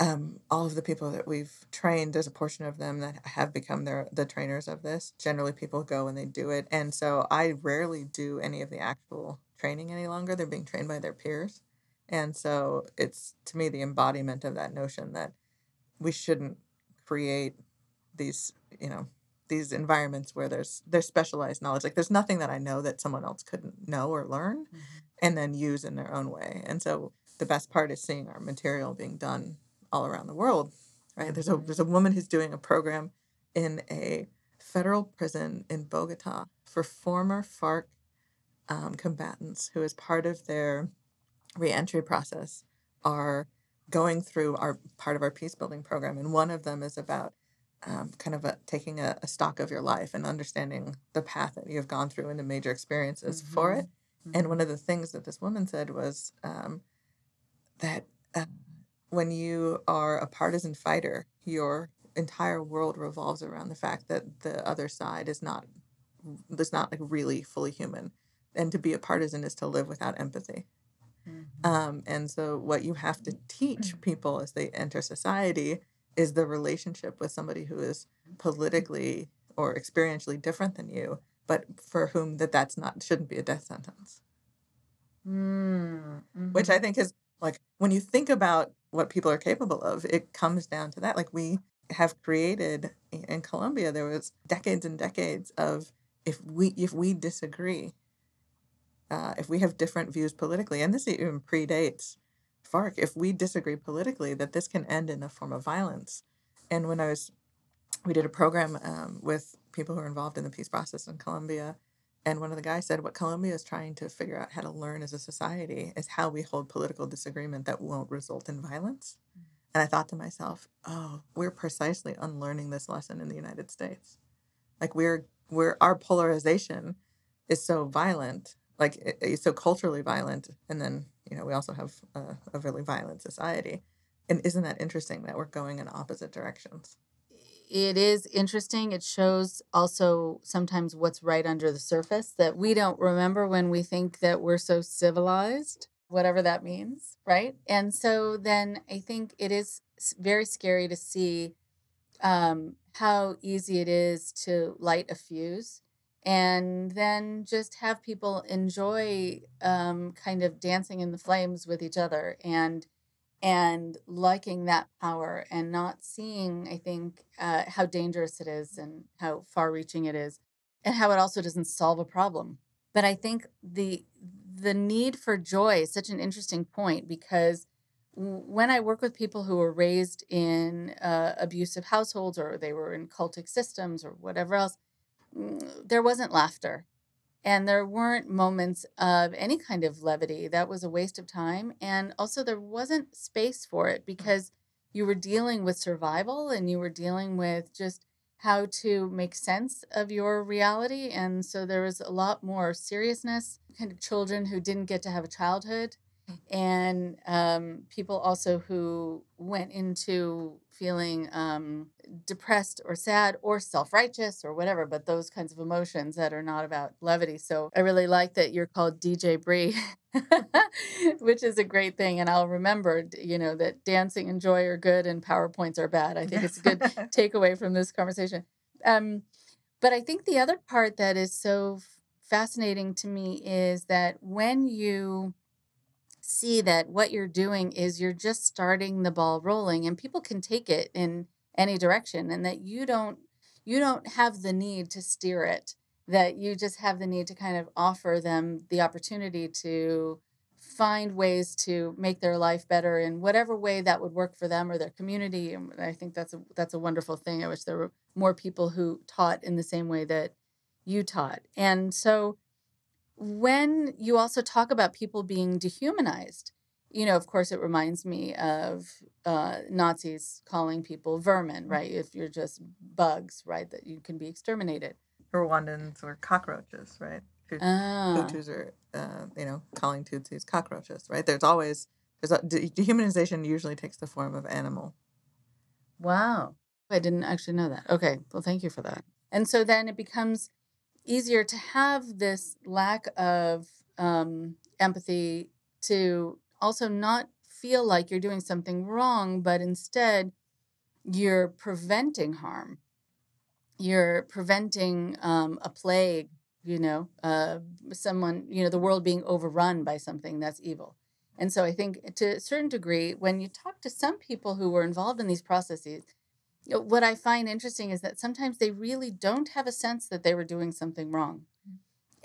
um, all of the people that we've trained, there's a portion of them that have become their the trainers of this. Generally, people go and they do it, and so I rarely do any of the actual training any longer. They're being trained by their peers, and so it's to me the embodiment of that notion that we shouldn't create these you know these environments where there's there's specialized knowledge like there's nothing that i know that someone else couldn't know or learn mm-hmm. and then use in their own way and so the best part is seeing our material being done all around the world right mm-hmm. there's a mm-hmm. there's a woman who's doing a program in a federal prison in bogota for former farc um, combatants who as part of their reentry process are going through our part of our peace building program, and one of them is about um, kind of a, taking a, a, stock of your life and understanding the path that you have gone through and the major experiences mm-hmm. for it. Mm-hmm. And one of the things that this woman said was um, that uh, when you are a partisan fighter, your entire world revolves around the fact that the other side is not is not like really fully human, and to be a partisan is to live without empathy. Mm-hmm. Um, and so, what you have to teach mm-hmm. people as they enter society is the relationship with somebody who is politically or experientially different than you, but for whom that that's not shouldn't be a death sentence. Mm-hmm. Which I think is like when you think about what people are capable of, it comes down to that. Like we have created in Colombia, there was decades and decades of if we if we disagree, uh, if we have different views politically, and this even predates FARC, if we disagree politically, that this can end in a form of violence. And when I was, we did a program um, with people who are involved in the peace process in Colombia, and one of the guys said, What Colombia is trying to figure out how to learn as a society is how we hold political disagreement that won't result in violence. And I thought to myself, Oh, we're precisely unlearning this lesson in the United States. Like, we're, we're, our polarization is so violent like it's so culturally violent and then you know we also have a, a really violent society and isn't that interesting that we're going in opposite directions it is interesting it shows also sometimes what's right under the surface that we don't remember when we think that we're so civilized whatever that means right? And so then i think it is very scary to see um, how easy it is to light a fuse and then just have people enjoy um, kind of dancing in the flames with each other and and liking that power and not seeing i think uh, how dangerous it is and how far reaching it is and how it also doesn't solve a problem. But i think the the need for joy is such an interesting point because when i work with people who were raised in uh, abusive households or they were in cultic systems or whatever else Mm, there wasn't laughter and there weren't moments of any kind of levity. That was a waste of time. And also, there wasn't space for it mm. because you were dealing with survival and you were dealing with just how to make sense of your reality. And so there was a lot more seriousness, kind of children who didn't get to have a childhood. and um, people also who went into feeling um, depressed or sad or self-righteous or whatever but those kinds of emotions that are not about levity. So i really like that you're called dj Bree, which is a great thing and i'll remember you know that dancing and joy are good and powerpoints are bad. I think it's a good takeaway from this conversation. Um, but i think the other part that is so fascinating to me is that when you see that what you're doing is you're just starting the ball rolling and people can take it in any direction and that you don't you don't have the need to steer it that you just have the need to kind of offer them the opportunity to find ways to make their life better in whatever way that would work for them or their community and i think that's a that's a wonderful thing. I wish there were more people who taught in the same way that you taught. And so when you also talk about people being dehumanized, you know, of course, it reminds me of uh, Nazis calling people vermin, right? If you're just bugs, right, that you can be exterminated. Rwandans were cockroaches, right? Ah. Hutus are, uh, you know, calling Tutsis cockroaches, right? There's always there's a, dehumanization usually takes the form of animal. Wow, I didn't actually know that. Okay, well, thank you for that. And so then it becomes easier to have this lack of um, empathy to also not feel like you're doing something wrong, but instead you're preventing harm. You're preventing um, a plague, you know, uh, someone, you know, the world being overrun by something that's evil. And so I think to a certain degree, when you talk to some people who were involved in these processes, what I find interesting is that sometimes they really don't have a sense that they were doing something wrong. Mm.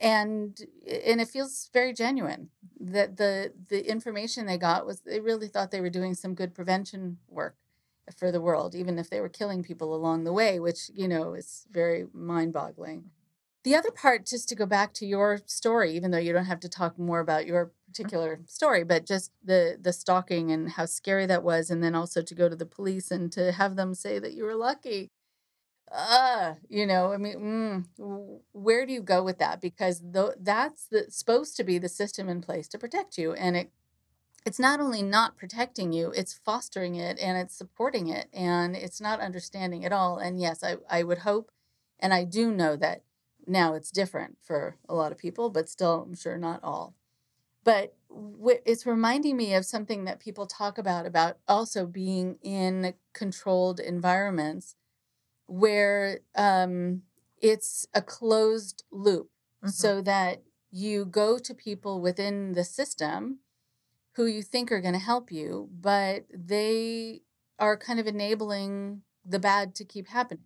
And and it feels very genuine that the the information they got was they really thought they were doing some good prevention work for the world, even if they were killing people along the way, which, you know, is very mind boggling. The other part, just to go back to your story, even though you don't have to talk more about your particular story, but just the the stalking and how scary that was, and then also to go to the police and to have them say that you were lucky. Uh, you know, I mean, mm, where do you go with that? Because th- that's the, supposed to be the system in place to protect you, and it it's not only not protecting you, it's fostering it and it's supporting it, and it's not understanding at all. And yes, I I would hope, and I do know that now it's different for a lot of people, but still, I'm sure not all. But it's reminding me of something that people talk about about also being in controlled environments where um, it's a closed loop, mm-hmm. so that you go to people within the system who you think are going to help you, but they are kind of enabling the bad to keep happening.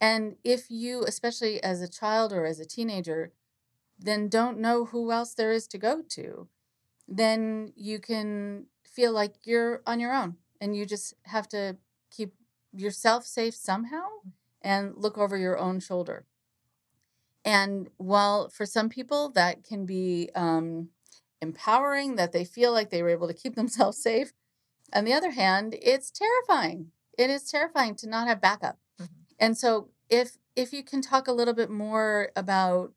And if you, especially as a child or as a teenager, then don't know who else there is to go to, then you can feel like you're on your own and you just have to keep yourself safe somehow and look over your own shoulder. And while for some people that can be um, empowering, that they feel like they were able to keep themselves safe, on the other hand, it's terrifying. It is terrifying to not have backup. Mm-hmm. And so if if you can talk a little bit more about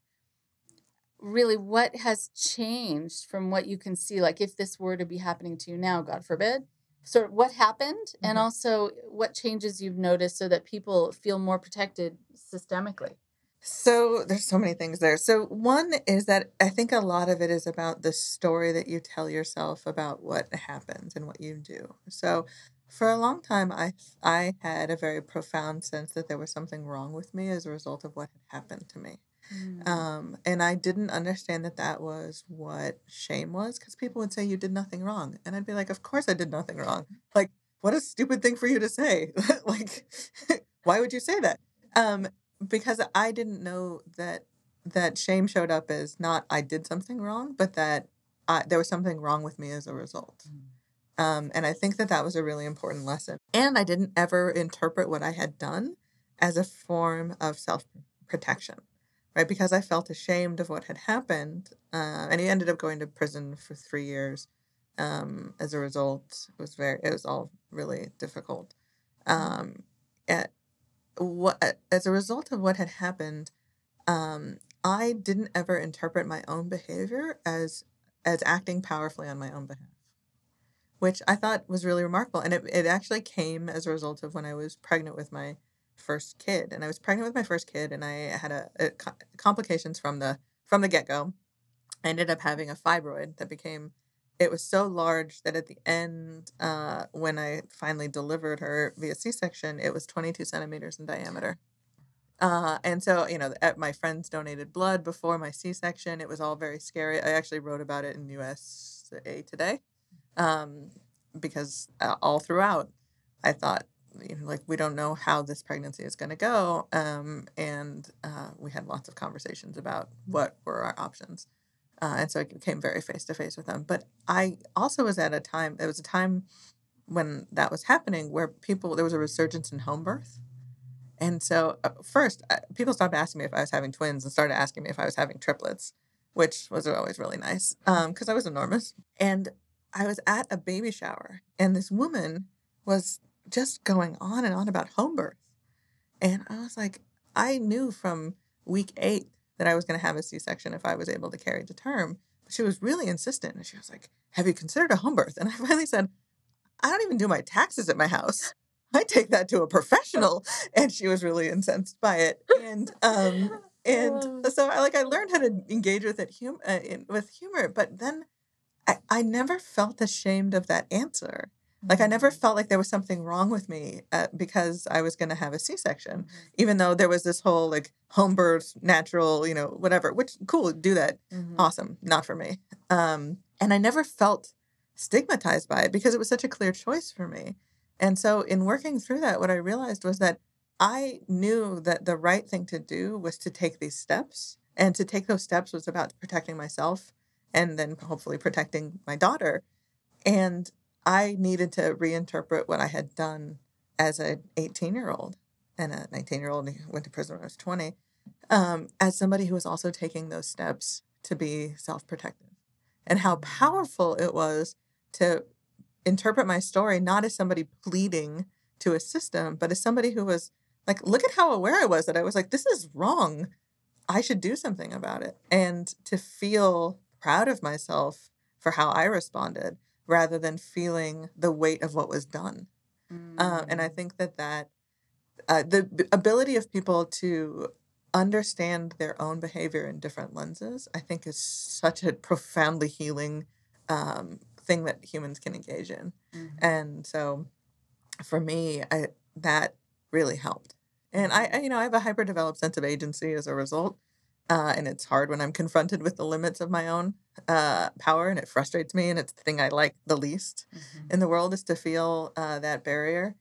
really what has changed from what you can see like if this were to be happening to you now god forbid sort of what happened mm-hmm. and also what changes you've noticed so that people feel more protected systemically so there's so many things there so one is that i think a lot of it is about the story that you tell yourself about what happens and what you do so for a long time, I I had a very profound sense that there was something wrong with me as a result of what had happened to me. Mm. Um, and I didn't understand that that was what shame was because people would say you did nothing wrong, and I'd be like, of course I did nothing wrong. Like, what a stupid thing for you to say. like, why would you say that? Um, because I didn't know that that shame showed up as not I did something wrong, but that I, there was something wrong with me as a result. Mm. Um, and I think that that was a really important lesson. And I didn't ever interpret what I had done as a form of self protection, right? Because I felt ashamed of what had happened. Uh, and he ended up going to prison for three years. Um, as a result, it was very, it was all really difficult. Um, at what, as a result of what had happened, um, I didn't ever interpret my own behavior as as acting powerfully on my own behalf, which I thought was really remarkable. And it, it actually came as a result of when I was pregnant with my first kid. And I was pregnant with my first kid, and I had a, a complications from the from the get go. I ended up having a fibroid that became it was so large that at the end, uh, when I finally delivered her via C section, it was 22 centimeters in diameter. Uh, and so, you know, my friends donated blood before my C section. It was all very scary. I actually wrote about it in USA Today um, because uh, all throughout, I thought, you know, like, we don't know how this pregnancy is going to go. Um, and uh, we had lots of conversations about what were our options. Uh, and so I came very face to face with them. But I also was at a time, it was a time when that was happening where people, there was a resurgence in home birth. And so uh, first, uh, people stopped asking me if I was having twins and started asking me if I was having triplets, which was always really nice because um, I was enormous. And I was at a baby shower, and this woman was just going on and on about home birth. And I was like, I knew from week eight that I was going to have a C section if I was able to carry to term. But she was really insistent. And she was like, Have you considered a home birth? And I finally said, I don't even do my taxes at my house. I take that to a professional. And she was really incensed by it. And, um, and so I like I learned how to engage with it hum- uh, in, with humor, but then I, I never felt ashamed of that answer. Like I never mm-hmm. felt like there was something wrong with me uh, because I was going to have a C-section, mm-hmm. even though there was this whole like home birth, natural, you know, whatever. Which cool, do that, mm-hmm. awesome. Not for me. Um, and I never felt stigmatized by it because it was such a clear choice for me. And so in working through that, what I realized was that I knew that the right thing to do was to take these steps, and to take those steps was about protecting myself and then hopefully protecting my daughter. And I needed to reinterpret what I had done as a 18 year old and a 19 year old who went to prison when I was 20 um, as somebody who was also taking those steps to be self protective and how powerful it was to interpret my story not as somebody pleading to a system, but as somebody who was like, look at how aware I was that I was like, this is wrong. I should do something about it. And to feel proud of myself for how I responded rather than feeling the weight of what was done. Mm. And I mm. think that that uh, the ability of people to understand their own behavior in different lenses, I think, is such a profoundly healing um, thing that humans can engage in. Mm. And so, for me, I, that really helped. And I, I, you know, I have a hyper developed sense of agency as a result. Uh, and it's hard when I'm confronted with the limits of my own uh, power, and it frustrates me. And it's the thing I like the least mm-hmm. in the world is to feel uh, that barrier.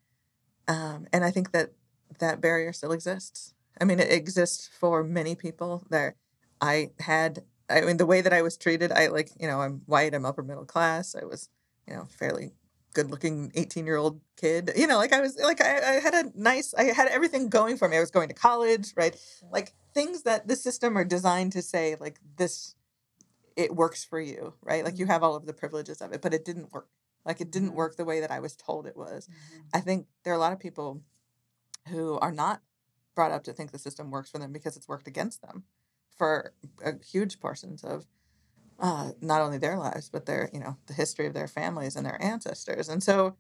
Um, and I think that that barrier still exists. I mean, it exists for many people. There, I had. I mean, the way that I was treated, I like, you know, I'm white, I'm upper middle class. I was, you know, fairly good looking 18 year old kid. You know, like I was like I, I, had a nice I had everything going for me. I was going to college, right? Like things that the system are designed to say like this it works for you, right? Like you mm-hmm. have all of the privileges of it, but it didn't work. Like it didn't mm-hmm. work the way that I was told it was. Mm-hmm. I think there are a lot of people who are not brought up to think the system works for them because it's worked against them for a huge portions of uh, not only their lives but their you know the history of their families and their ancestors and so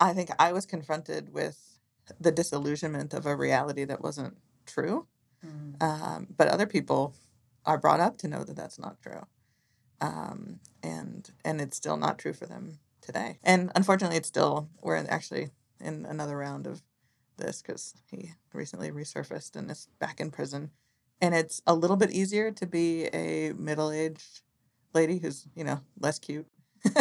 i think i was confronted with the disillusionment of a reality that wasn't true mm. um, but other people are brought up to know that that's not true um, and and it's still not true for them today. And unfortunately it's still we're actually in another round of this because he recently resurfaced and is back in prison. And it's a little bit easier to be a middle-aged lady who's you know less cute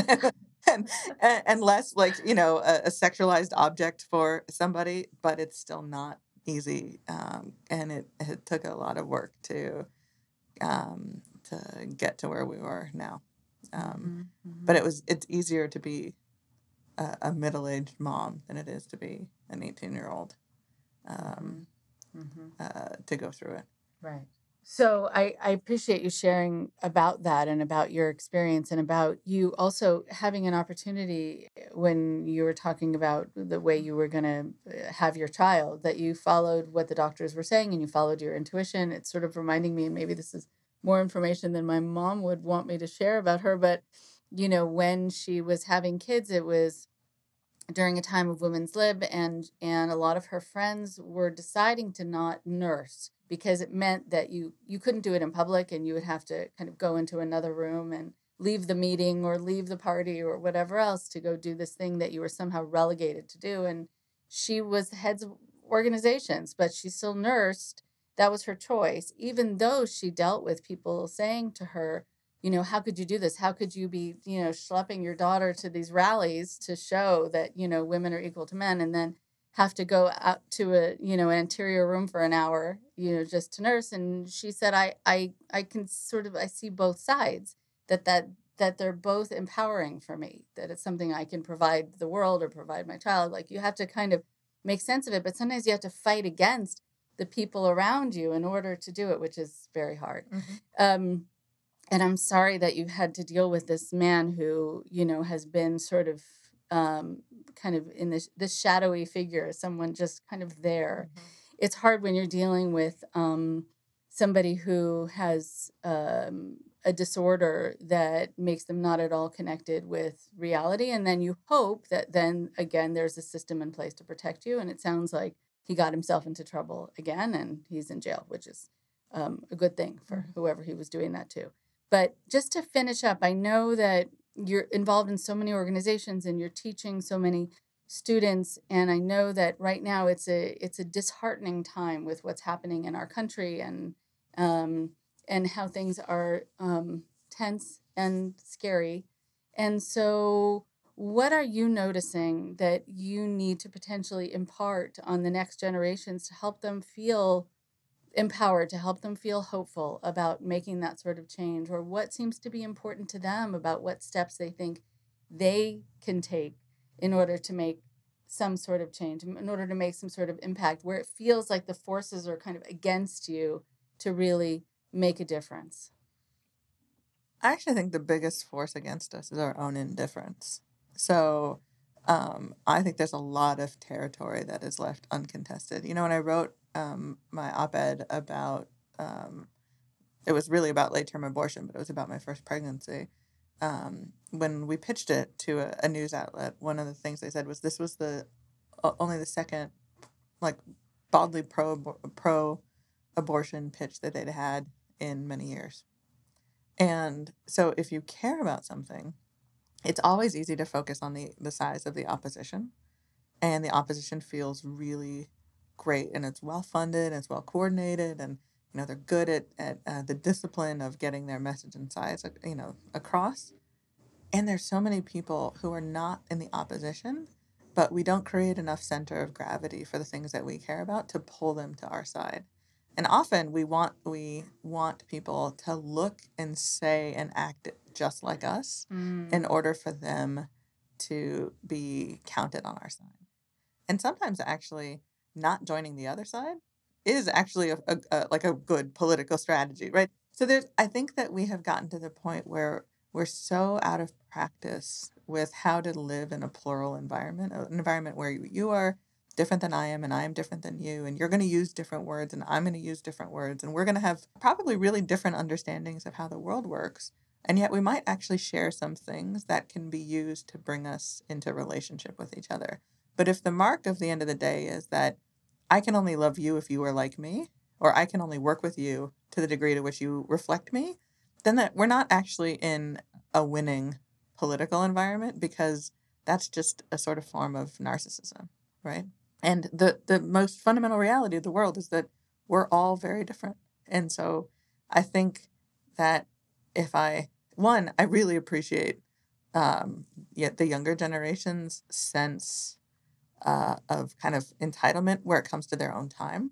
and, and less like you know a, a, sexualized object for somebody but it's still not easy um, and it, it took a lot of work to um, to get to where we were now um, mm-hmm. but it was it's easier to be a, a, middle-aged mom than it is to be an 18 year old um, mm-hmm. uh, to go through it right so I, I appreciate you sharing about that and about your experience and about you also having an opportunity when you were talking about the way you were going to eh, have your child that you followed what the doctors were saying and you followed your intuition. It's sort of reminding me, and maybe this is more information than my mom would want me to share about her. But, you know, when she was having kids, it was during a time of women's lib and and a lot of her friends were deciding to not nurse because it meant that you you couldn't do it in public and you would have to kind of go into another room and leave the meeting or leave the party or whatever else to go do this thing that you were somehow relegated to do and she was heads of organizations but she still nursed that was her choice even though she dealt with people saying to her you know how could you do this? How could you be you know schlepping your daughter to these rallies to show that you know women are equal to men and then have to go out to a you know an interior room for an hour you know just to nurse? And she said i i i can sort of i see both sides that that that they're both empowering for me that it's something i can provide the world or provide my child. Like you have to kind of make sense of it but sometimes you have to fight against the people around you in order to do it which is very hard mm-hmm. um, and i'm sorry that you've had to deal with this man who you know has been sort of um, kind of in this this shadowy figure, someone just kind of there. Mm-hmm. It's hard when you're dealing with um, somebody who has um, a disorder that makes them not at all connected with reality, and then you hope that then again there's a system in place to protect you. And it sounds like he got himself into trouble again, and he's in jail, which is um, a good thing for mm-hmm. whoever he was doing that to. But just to finish up, I know that you're involved in so many organizations and you're teaching so many students and i know that right now it's a it's a disheartening time with what's happening in our country and um, and how things are um, tense and scary and so what are you noticing that you need to potentially impart on the next generations to help them feel empowered to help them feel hopeful about making that sort of change? Or what seems to be important to them about what steps they think they can take in order to make some sort of change in order to make some sort of impact where it feels like the forces are kind of against you to really make a difference? I actually think the biggest force against us is our own indifference so um, i think there's a lot of territory that is left uncontested you know when i wrote um, my op-ed about um, it was really about late term abortion, but it was about my first pregnancy. Um, when we pitched it to a, a, news outlet, one of the things they said was this was the only the second like baldly pro pro abortion pitch that they'd had in many years. And so if you care about something, it's always easy to focus on the the size of the opposition. And the opposition feels really great and it's well funded and it's well coordinated and you know they're good at, at uh, the discipline of getting their message and size you know across and there's so many people who are not in the opposition but we don't create enough center of gravity for the things that we care about to pull them to our side and often we want we want people to look and say and act just like us mm. in order for them to be counted on our side and sometimes actually not joining the other side is actually a, a, a, like a good political strategy, right? So there's I think that we have gotten to the point where we're so out of practice with how to live in a plural environment, an environment where you, you are different than I am and I am different than you and you're going to use different words and I'm going to use different words and we're going to have probably really different understandings of how the world works. And yet we might actually share some things that can be used to bring us into relationship with each other. But if the mark of the end of the day is that I can only love you if you are like me, or I can only work with you to the degree to which you reflect me, then that we're not actually in a winning political environment because that's just a sort of form of narcissism, right? And the the most fundamental reality of the world is that we're all very different. And so I think that if I one, I really appreciate um, yet the younger generation's sense uh, of kind of entitlement where it comes to their own time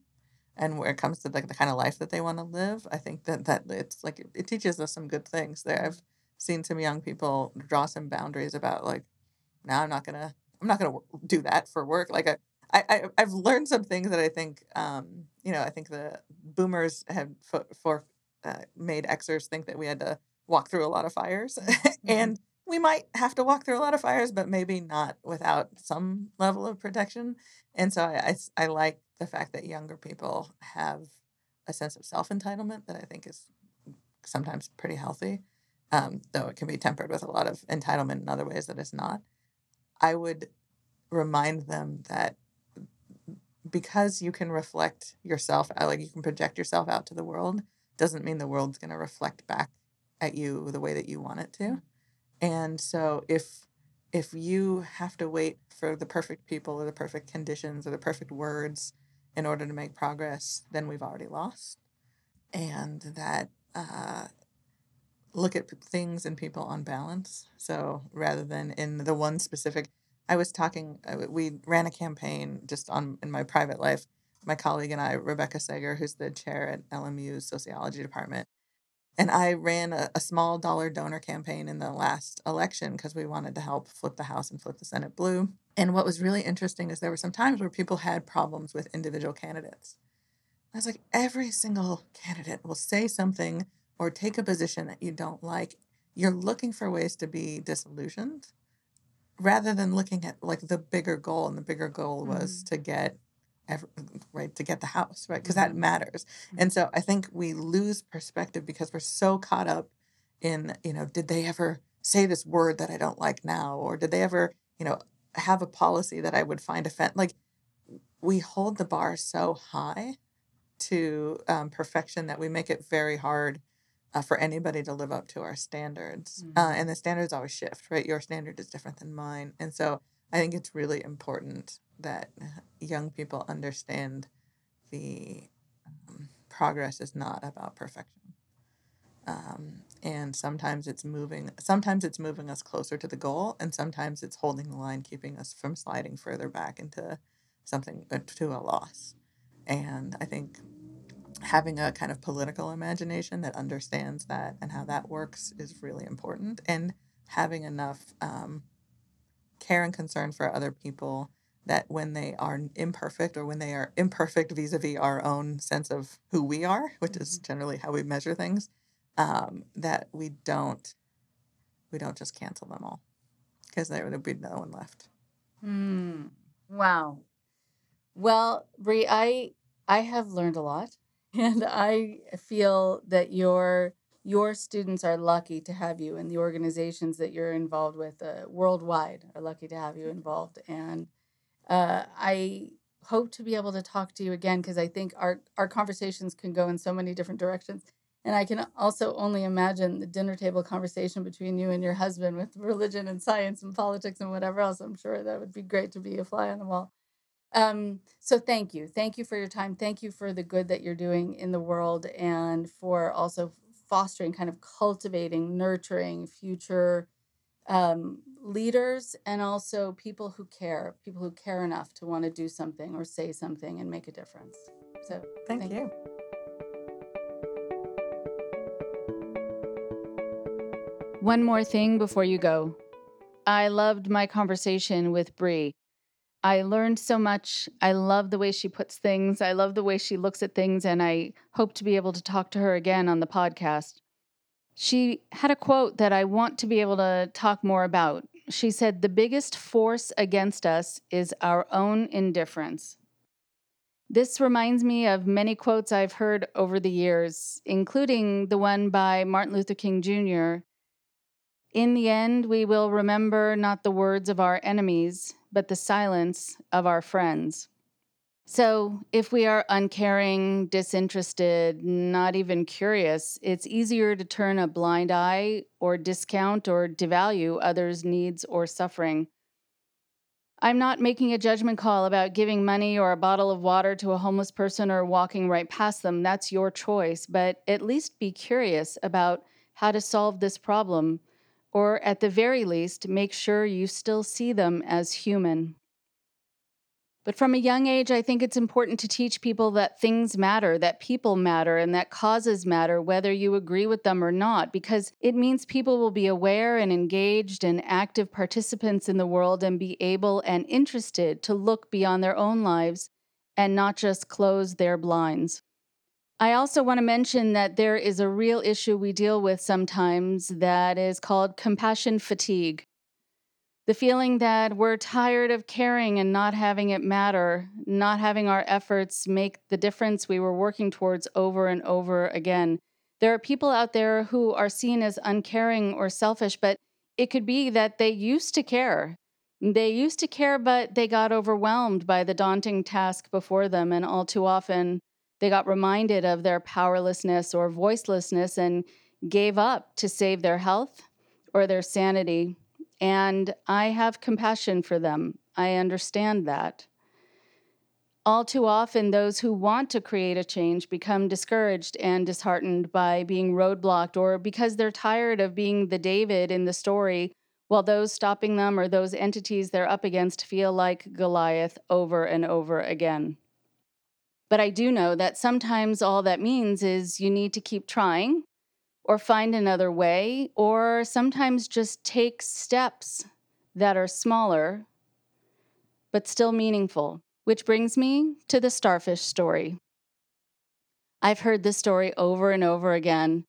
and where it comes to like the kind of life that they want to live. I think that that it's like it, it teaches us some good things there. I've seen some young people draw some boundaries about like now i'm not gonna i'm not gonna do that for work. Like I, I, I've learned some things that I think, um, you know, I think the boomers have for, for uh, made Xers think that we had to walk through a lot of fires, mm-hmm. and we might have to walk through a lot of fires, but maybe not without some level of protection. And so I, I, I like the fact that younger people have a sense of self entitlement that I think is sometimes pretty healthy, um, though it can be tempered with a lot of entitlement in other ways that it's not. I would remind them that because you can reflect yourself, uh, like you can project yourself out to the world, doesn't mean the world's going to reflect back at you the way that you want it to. And so if if you have to wait for the perfect people or the perfect conditions or the perfect words in order to make progress, then we've already lost. And that uh, look at things and people on balance. So rather than in the one specific, I was talking. Uh, we ran a campaign just on in my private life. My colleague and I, Rebecca Sager, who's the chair at LMU's sociology department, and I ran a, a small dollar donor campaign in the last election because we wanted to help flip the House and flip the Senate blue. And what was really interesting is there were some times where people had problems with individual candidates. I was like, every single candidate will say something or take a position that you don't like. You're looking for ways to be disillusioned rather than looking at like the bigger goal. And the bigger goal was mm-hmm. to get Every, right to get the house right because mm-hmm. that matters mm-hmm. and so i think we lose perspective because we're so caught up in you know did they ever say this word that i don't like now or did they ever you know have a policy that i would find offend like we hold the bar so high to um, perfection that we make it very hard uh, for anybody to live up to our standards uh, mm-hmm. uh, and the standards always shift right your standard is different than mine and so i think it's really important that young people understand the um, progress is not about perfection. Um, and sometimes it's moving sometimes it's moving us closer to the goal and sometimes it's holding the line keeping us from sliding further back into something uh, to a loss and i think having a kind of political imagination that understands that and how that works is really important and having enough um, care and concern for other people that when they are imperfect or when they are imperfect vis-a-vis our own sense of who we are which mm-hmm. is generally how we measure things um, that we don't we don't just cancel them all because there would be no one left mm. wow well brie i i have learned a lot and i feel that your your students are lucky to have you and the organizations that you're involved with uh, worldwide are lucky to have you involved and uh, I hope to be able to talk to you again because I think our our conversations can go in so many different directions. And I can also only imagine the dinner table conversation between you and your husband with religion and science and politics and whatever else. I'm sure that would be great to be a fly on the wall. Um, so thank you. Thank you for your time. Thank you for the good that you're doing in the world and for also fostering, kind of cultivating, nurturing future um, leaders and also people who care, people who care enough to want to do something or say something and make a difference. So thank, thank you. you. One more thing before you go. I loved my conversation with Brie. I learned so much. I love the way she puts things. I love the way she looks at things, and I hope to be able to talk to her again on the podcast. She had a quote that I want to be able to talk more about. She said, The biggest force against us is our own indifference. This reminds me of many quotes I've heard over the years, including the one by Martin Luther King Jr. In the end, we will remember not the words of our enemies, but the silence of our friends. So, if we are uncaring, disinterested, not even curious, it's easier to turn a blind eye or discount or devalue others' needs or suffering. I'm not making a judgment call about giving money or a bottle of water to a homeless person or walking right past them. That's your choice, but at least be curious about how to solve this problem, or at the very least, make sure you still see them as human. But from a young age, I think it's important to teach people that things matter, that people matter, and that causes matter, whether you agree with them or not, because it means people will be aware and engaged and active participants in the world and be able and interested to look beyond their own lives and not just close their blinds. I also want to mention that there is a real issue we deal with sometimes that is called compassion fatigue. The feeling that we're tired of caring and not having it matter, not having our efforts make the difference we were working towards over and over again. There are people out there who are seen as uncaring or selfish, but it could be that they used to care. They used to care, but they got overwhelmed by the daunting task before them. And all too often, they got reminded of their powerlessness or voicelessness and gave up to save their health or their sanity. And I have compassion for them. I understand that. All too often, those who want to create a change become discouraged and disheartened by being roadblocked or because they're tired of being the David in the story, while those stopping them or those entities they're up against feel like Goliath over and over again. But I do know that sometimes all that means is you need to keep trying or find another way, or sometimes just take steps that are smaller but still meaningful. Which brings me to the starfish story. I've heard this story over and over again.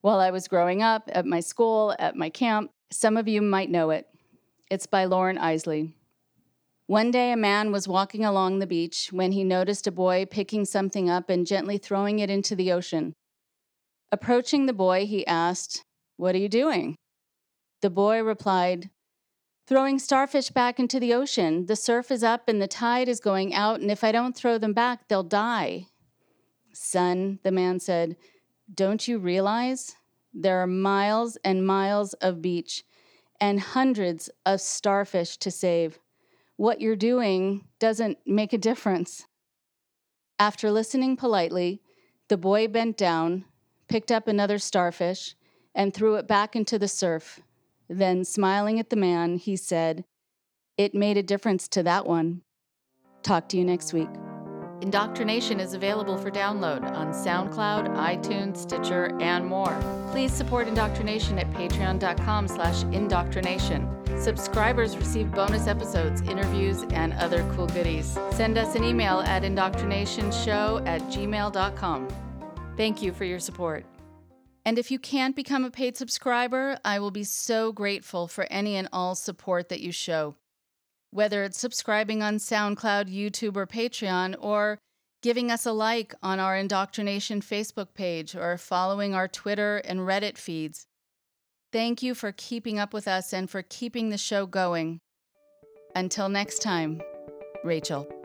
While I was growing up, at my school, at my camp, some of you might know it. It's by Loren Eiseley. One day, a man was walking along the beach when he noticed a boy picking something up and gently throwing it into the ocean. Approaching the boy, he asked, What are you doing? The boy replied, throwing starfish back into the ocean. The surf is up and the tide is going out, and if I don't throw them back, they'll die. Son, the man said, don't you realize there are miles and miles of beach and hundreds of starfish to save? What you're doing doesn't make a difference. After listening politely, the boy bent down, picked up another starfish, and threw it back into the surf. Then, smiling at the man, he said, It made a difference to that one. Talk to you next week. Indoctrination is available for download on SoundCloud, iTunes, Stitcher, and more. Please support Indoctrination at patreon.com slash indoctrination. Subscribers receive bonus episodes, interviews, and other cool goodies. Send us an email at indoctrinationshow at gmail.com. Thank you for your support. And if you can't become a paid subscriber, I will be so grateful for any and all support that you show. Whether it's subscribing on SoundCloud, YouTube, or Patreon, or giving us a like on our Indoctrination Facebook page, or following our Twitter and Reddit feeds. Thank you for keeping up with us and for keeping the show going. Until next time, Rachel.